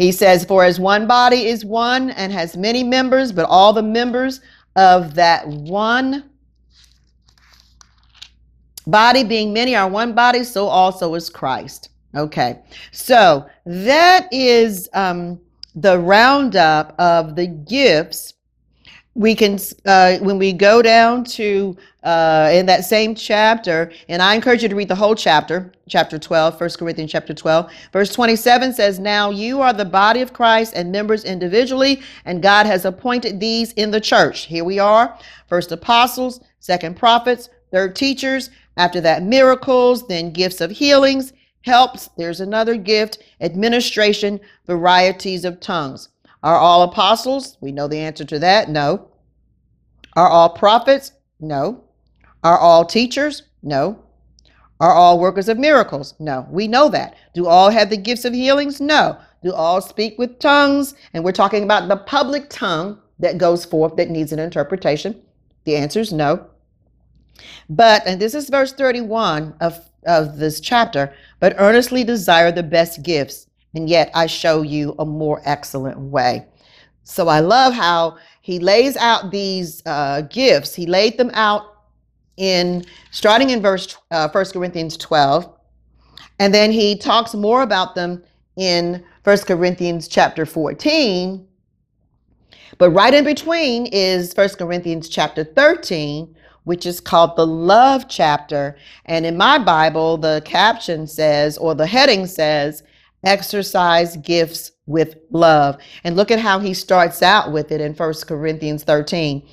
He says, For as one body is one and has many members, but all the members of that one body being many are one body, so also is Christ. Okay, so that is um, the roundup of the gifts. We can, uh, when we go down to uh, in that same chapter, and I encourage you to read the whole chapter, chapter 12, 1 Corinthians chapter 12. Verse 27 says, Now you are the body of Christ and members individually, and God has appointed these in the church. Here we are first apostles, second prophets, third teachers, after that, miracles, then gifts of healings helps. There's another gift, administration, varieties of tongues. Are all apostles? We know the answer to that. No. Are all prophets? No. Are all teachers? No. Are all workers of miracles? No. We know that. Do all have the gifts of healings? No. Do all speak with tongues? And we're talking about the public tongue that goes forth that needs an interpretation. The answer is no. But, and this is verse 31 of, of this chapter, but earnestly desire the best gifts, and yet I show you a more excellent way. So I love how he lays out these uh, gifts. He laid them out in starting in verse uh, 1 Corinthians 12, and then he talks more about them in 1 Corinthians chapter 14. But right in between is 1 Corinthians chapter 13, which is called the love chapter. And in my Bible, the caption says, or the heading says, exercise gifts with love. And look at how he starts out with it in 1 Corinthians 13.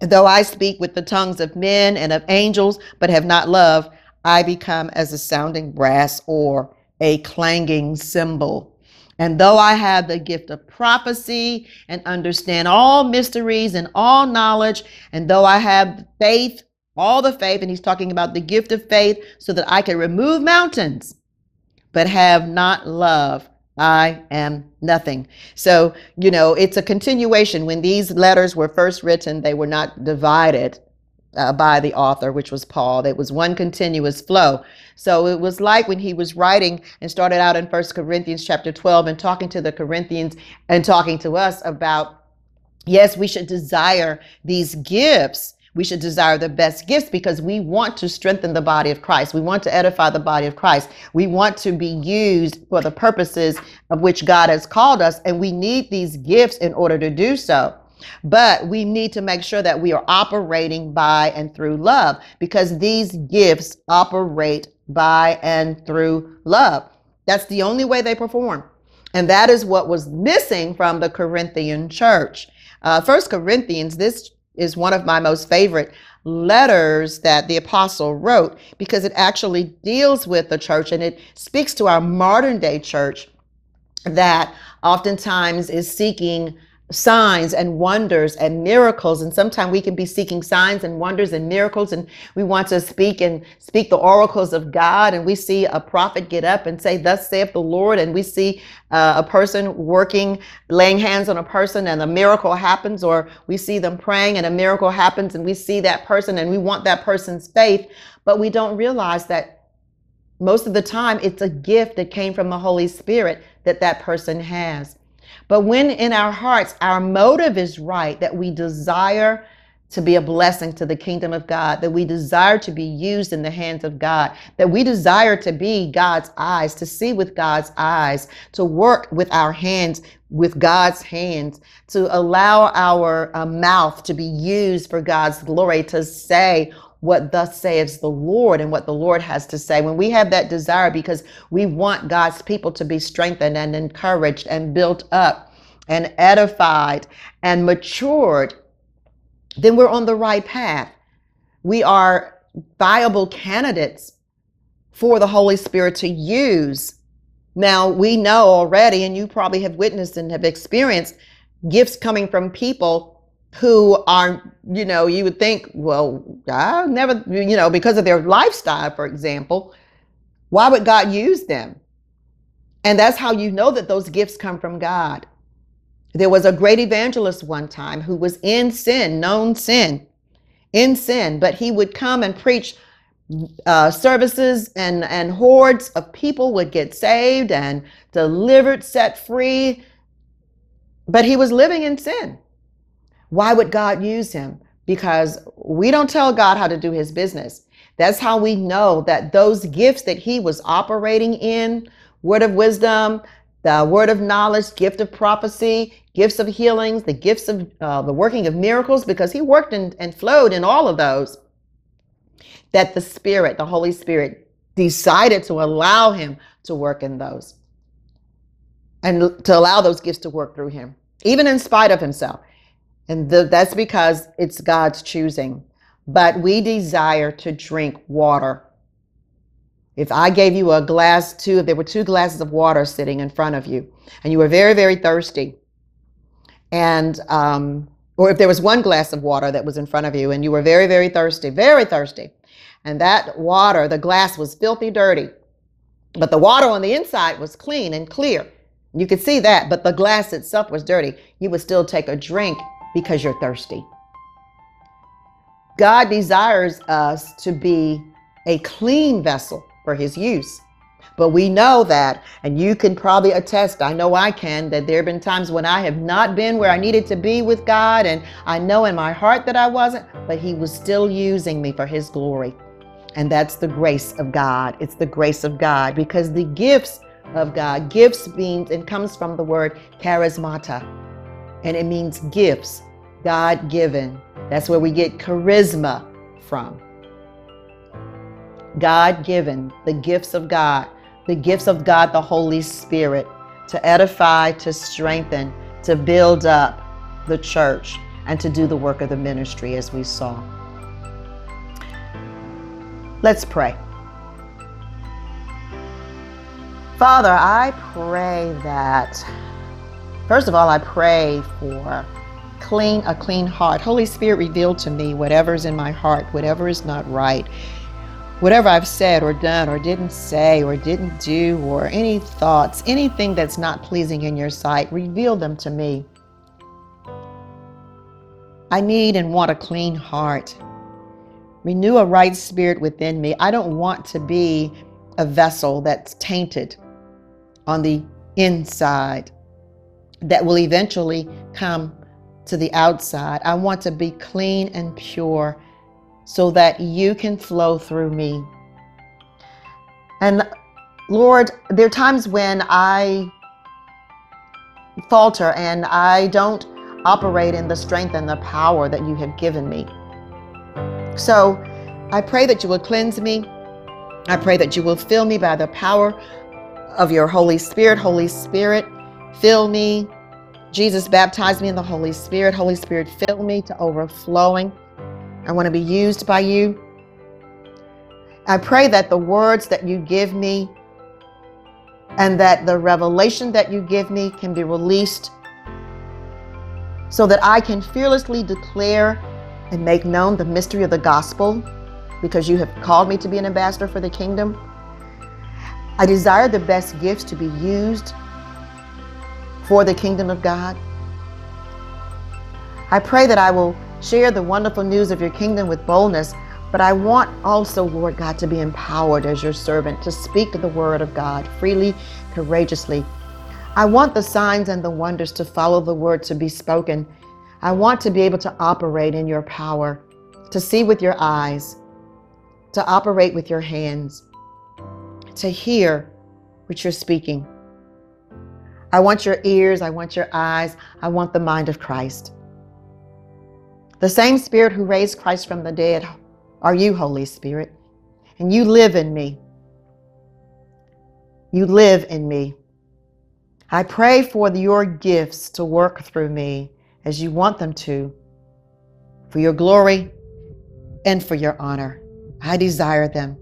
Though I speak with the tongues of men and of angels, but have not love, I become as a sounding brass or a clanging cymbal. And though I have the gift of prophecy and understand all mysteries and all knowledge, and though I have faith, all the faith, and he's talking about the gift of faith so that I can remove mountains, but have not love, I am nothing. So, you know, it's a continuation. When these letters were first written, they were not divided uh, by the author, which was Paul. It was one continuous flow. So it was like when he was writing and started out in First Corinthians chapter 12 and talking to the Corinthians and talking to us about, yes, we should desire these gifts. We should desire the best gifts because we want to strengthen the body of Christ. We want to edify the body of Christ. We want to be used for the purposes of which God has called us, and we need these gifts in order to do so. But we need to make sure that we are operating by and through love because these gifts operate by and through love. That's the only way they perform. And that is what was missing from the Corinthian church. Uh, First Corinthians, this is one of my most favorite letters that the apostle wrote because it actually deals with the church and it speaks to our modern day church that oftentimes is seeking signs and wonders and miracles. And sometimes we can be seeking signs and wonders and miracles and we want to speak and speak the oracles of god. And we see a prophet get up and say thus saith the lord. And we see uh, a person working laying hands on a person and a miracle happens or we see them praying and a miracle happens and we see that person and we want that person's faith. But we don't realize that most of the time it's a gift that came from the holy spirit that that person has but when in our hearts our motive is right, that we desire to be a blessing to the kingdom of God, that we desire to be used in the hands of God, that we desire to be God's eyes, to see with God's eyes, to work with our hands, with God's hands, to allow our uh, mouth to be used for God's glory, to say what thus says the Lord and what the Lord has to say. When we have that desire because we want God's people to be strengthened and encouraged and built up and edified and matured, then we're on the right path. We are viable candidates for the Holy Spirit to use. Now, we know already, and you probably have witnessed and have experienced gifts coming from people who are, you know, you would think, well, I never, you know, because of their lifestyle, for example, why would God use them? And that's how you know that those gifts come from God. There was a great evangelist one time who was in sin, known sin, in sin, but he would come and preach uh, services and, and hordes of people would get saved and delivered, set free. But he was living in sin. Why would God use him? Because we don't tell God how to do his business. That's how we know that those gifts that he was operating in word of wisdom, the word of knowledge, gift of prophecy, gifts of healings, the gifts of uh, the working of miracles, because he worked in, and flowed in all of those, that the Spirit, the Holy Spirit, decided to allow him to work in those and to allow those gifts to work through him, even in spite of himself. And the, that's because it's God's choosing. But we desire to drink water if I gave you a glass, two, if there were two glasses of water sitting in front of you, and you were very, very thirsty, and um, or if there was one glass of water that was in front of you, and you were very, very thirsty, very thirsty, and that water, the glass was filthy dirty, but the water on the inside was clean and clear. You could see that, but the glass itself was dirty. You would still take a drink because you're thirsty. God desires us to be a clean vessel for his use. But we know that, and you can probably attest, I know I can, that there have been times when I have not been where I needed to be with God, and I know in my heart that I wasn't, but He was still using me for His glory. And that's the grace of God. It's the grace of God because the gifts of God, gifts means, and comes from the word charismata, and it means gifts, God given. That's where we get charisma from. God given, the gifts of God, the gifts of God, the Holy Spirit, to edify, to strengthen, to build up the church, and to do the work of the ministry as we saw. Let's pray. Father, I pray that, first of all, I pray for clean, a clean heart. Holy Spirit, reveal to me whatever's in my heart, whatever is not right whatever I've said or done or didn't say or didn't do or any thoughts, anything that's not pleasing in your sight, reveal them to me. I need and want a clean heart. Renew a right spirit within me. I don't want to be a vessel that's tainted on the inside that will eventually come to the outside. I want to be clean and pure so that you can flow through me. And Lord, there are times when I falter and I don't operate in the strength and the power that you have given me. So I pray that you will cleanse me. I pray that you will fill me by the power of your Holy Spirit. Holy Spirit, fill me. Jesus, baptize me in the Holy Spirit. Holy Spirit, fill me to overflowing. I want to be used by you. I pray that the words that you give me and that the revelation that you give me can be released so that I can fearlessly declare and make known the mystery of the gospel because you have called me to be an ambassador for the kingdom. I desire the best gifts to be used for the kingdom of God. I pray that I will share the wonderful news of your kingdom with boldness. But I want also, Lord God, to be empowered as your servant to speak the word of God freely, courageously. I want the signs and the wonders to follow the word to be spoken. I want to be able to operate in your power, to see with your eyes, to operate with your hands, to hear what you're speaking. I want your ears, I want your eyes, I want the mind of Christ. The same Spirit who raised Christ from the dead are you, Holy Spirit, and you live in me. You live in me. I pray for your gifts to work through me as you want them to, for your glory and for your honor. I desire them.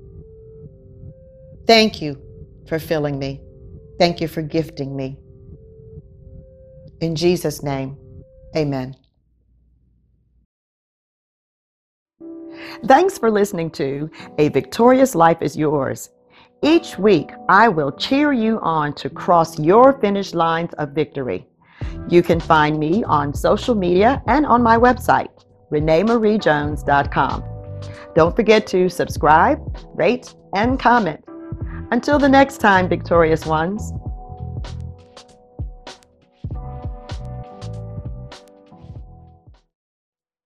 Thank you for filling me. Thank you for gifting me. In Jesus' name, amen. Thanks for listening to A Victorious Life is Yours. Each week, I will cheer you on to cross your finish lines of victory. You can find me on social media and on my website, reneemariejones.com. Don't forget to subscribe, rate, and comment. Until the next time, victorious ones.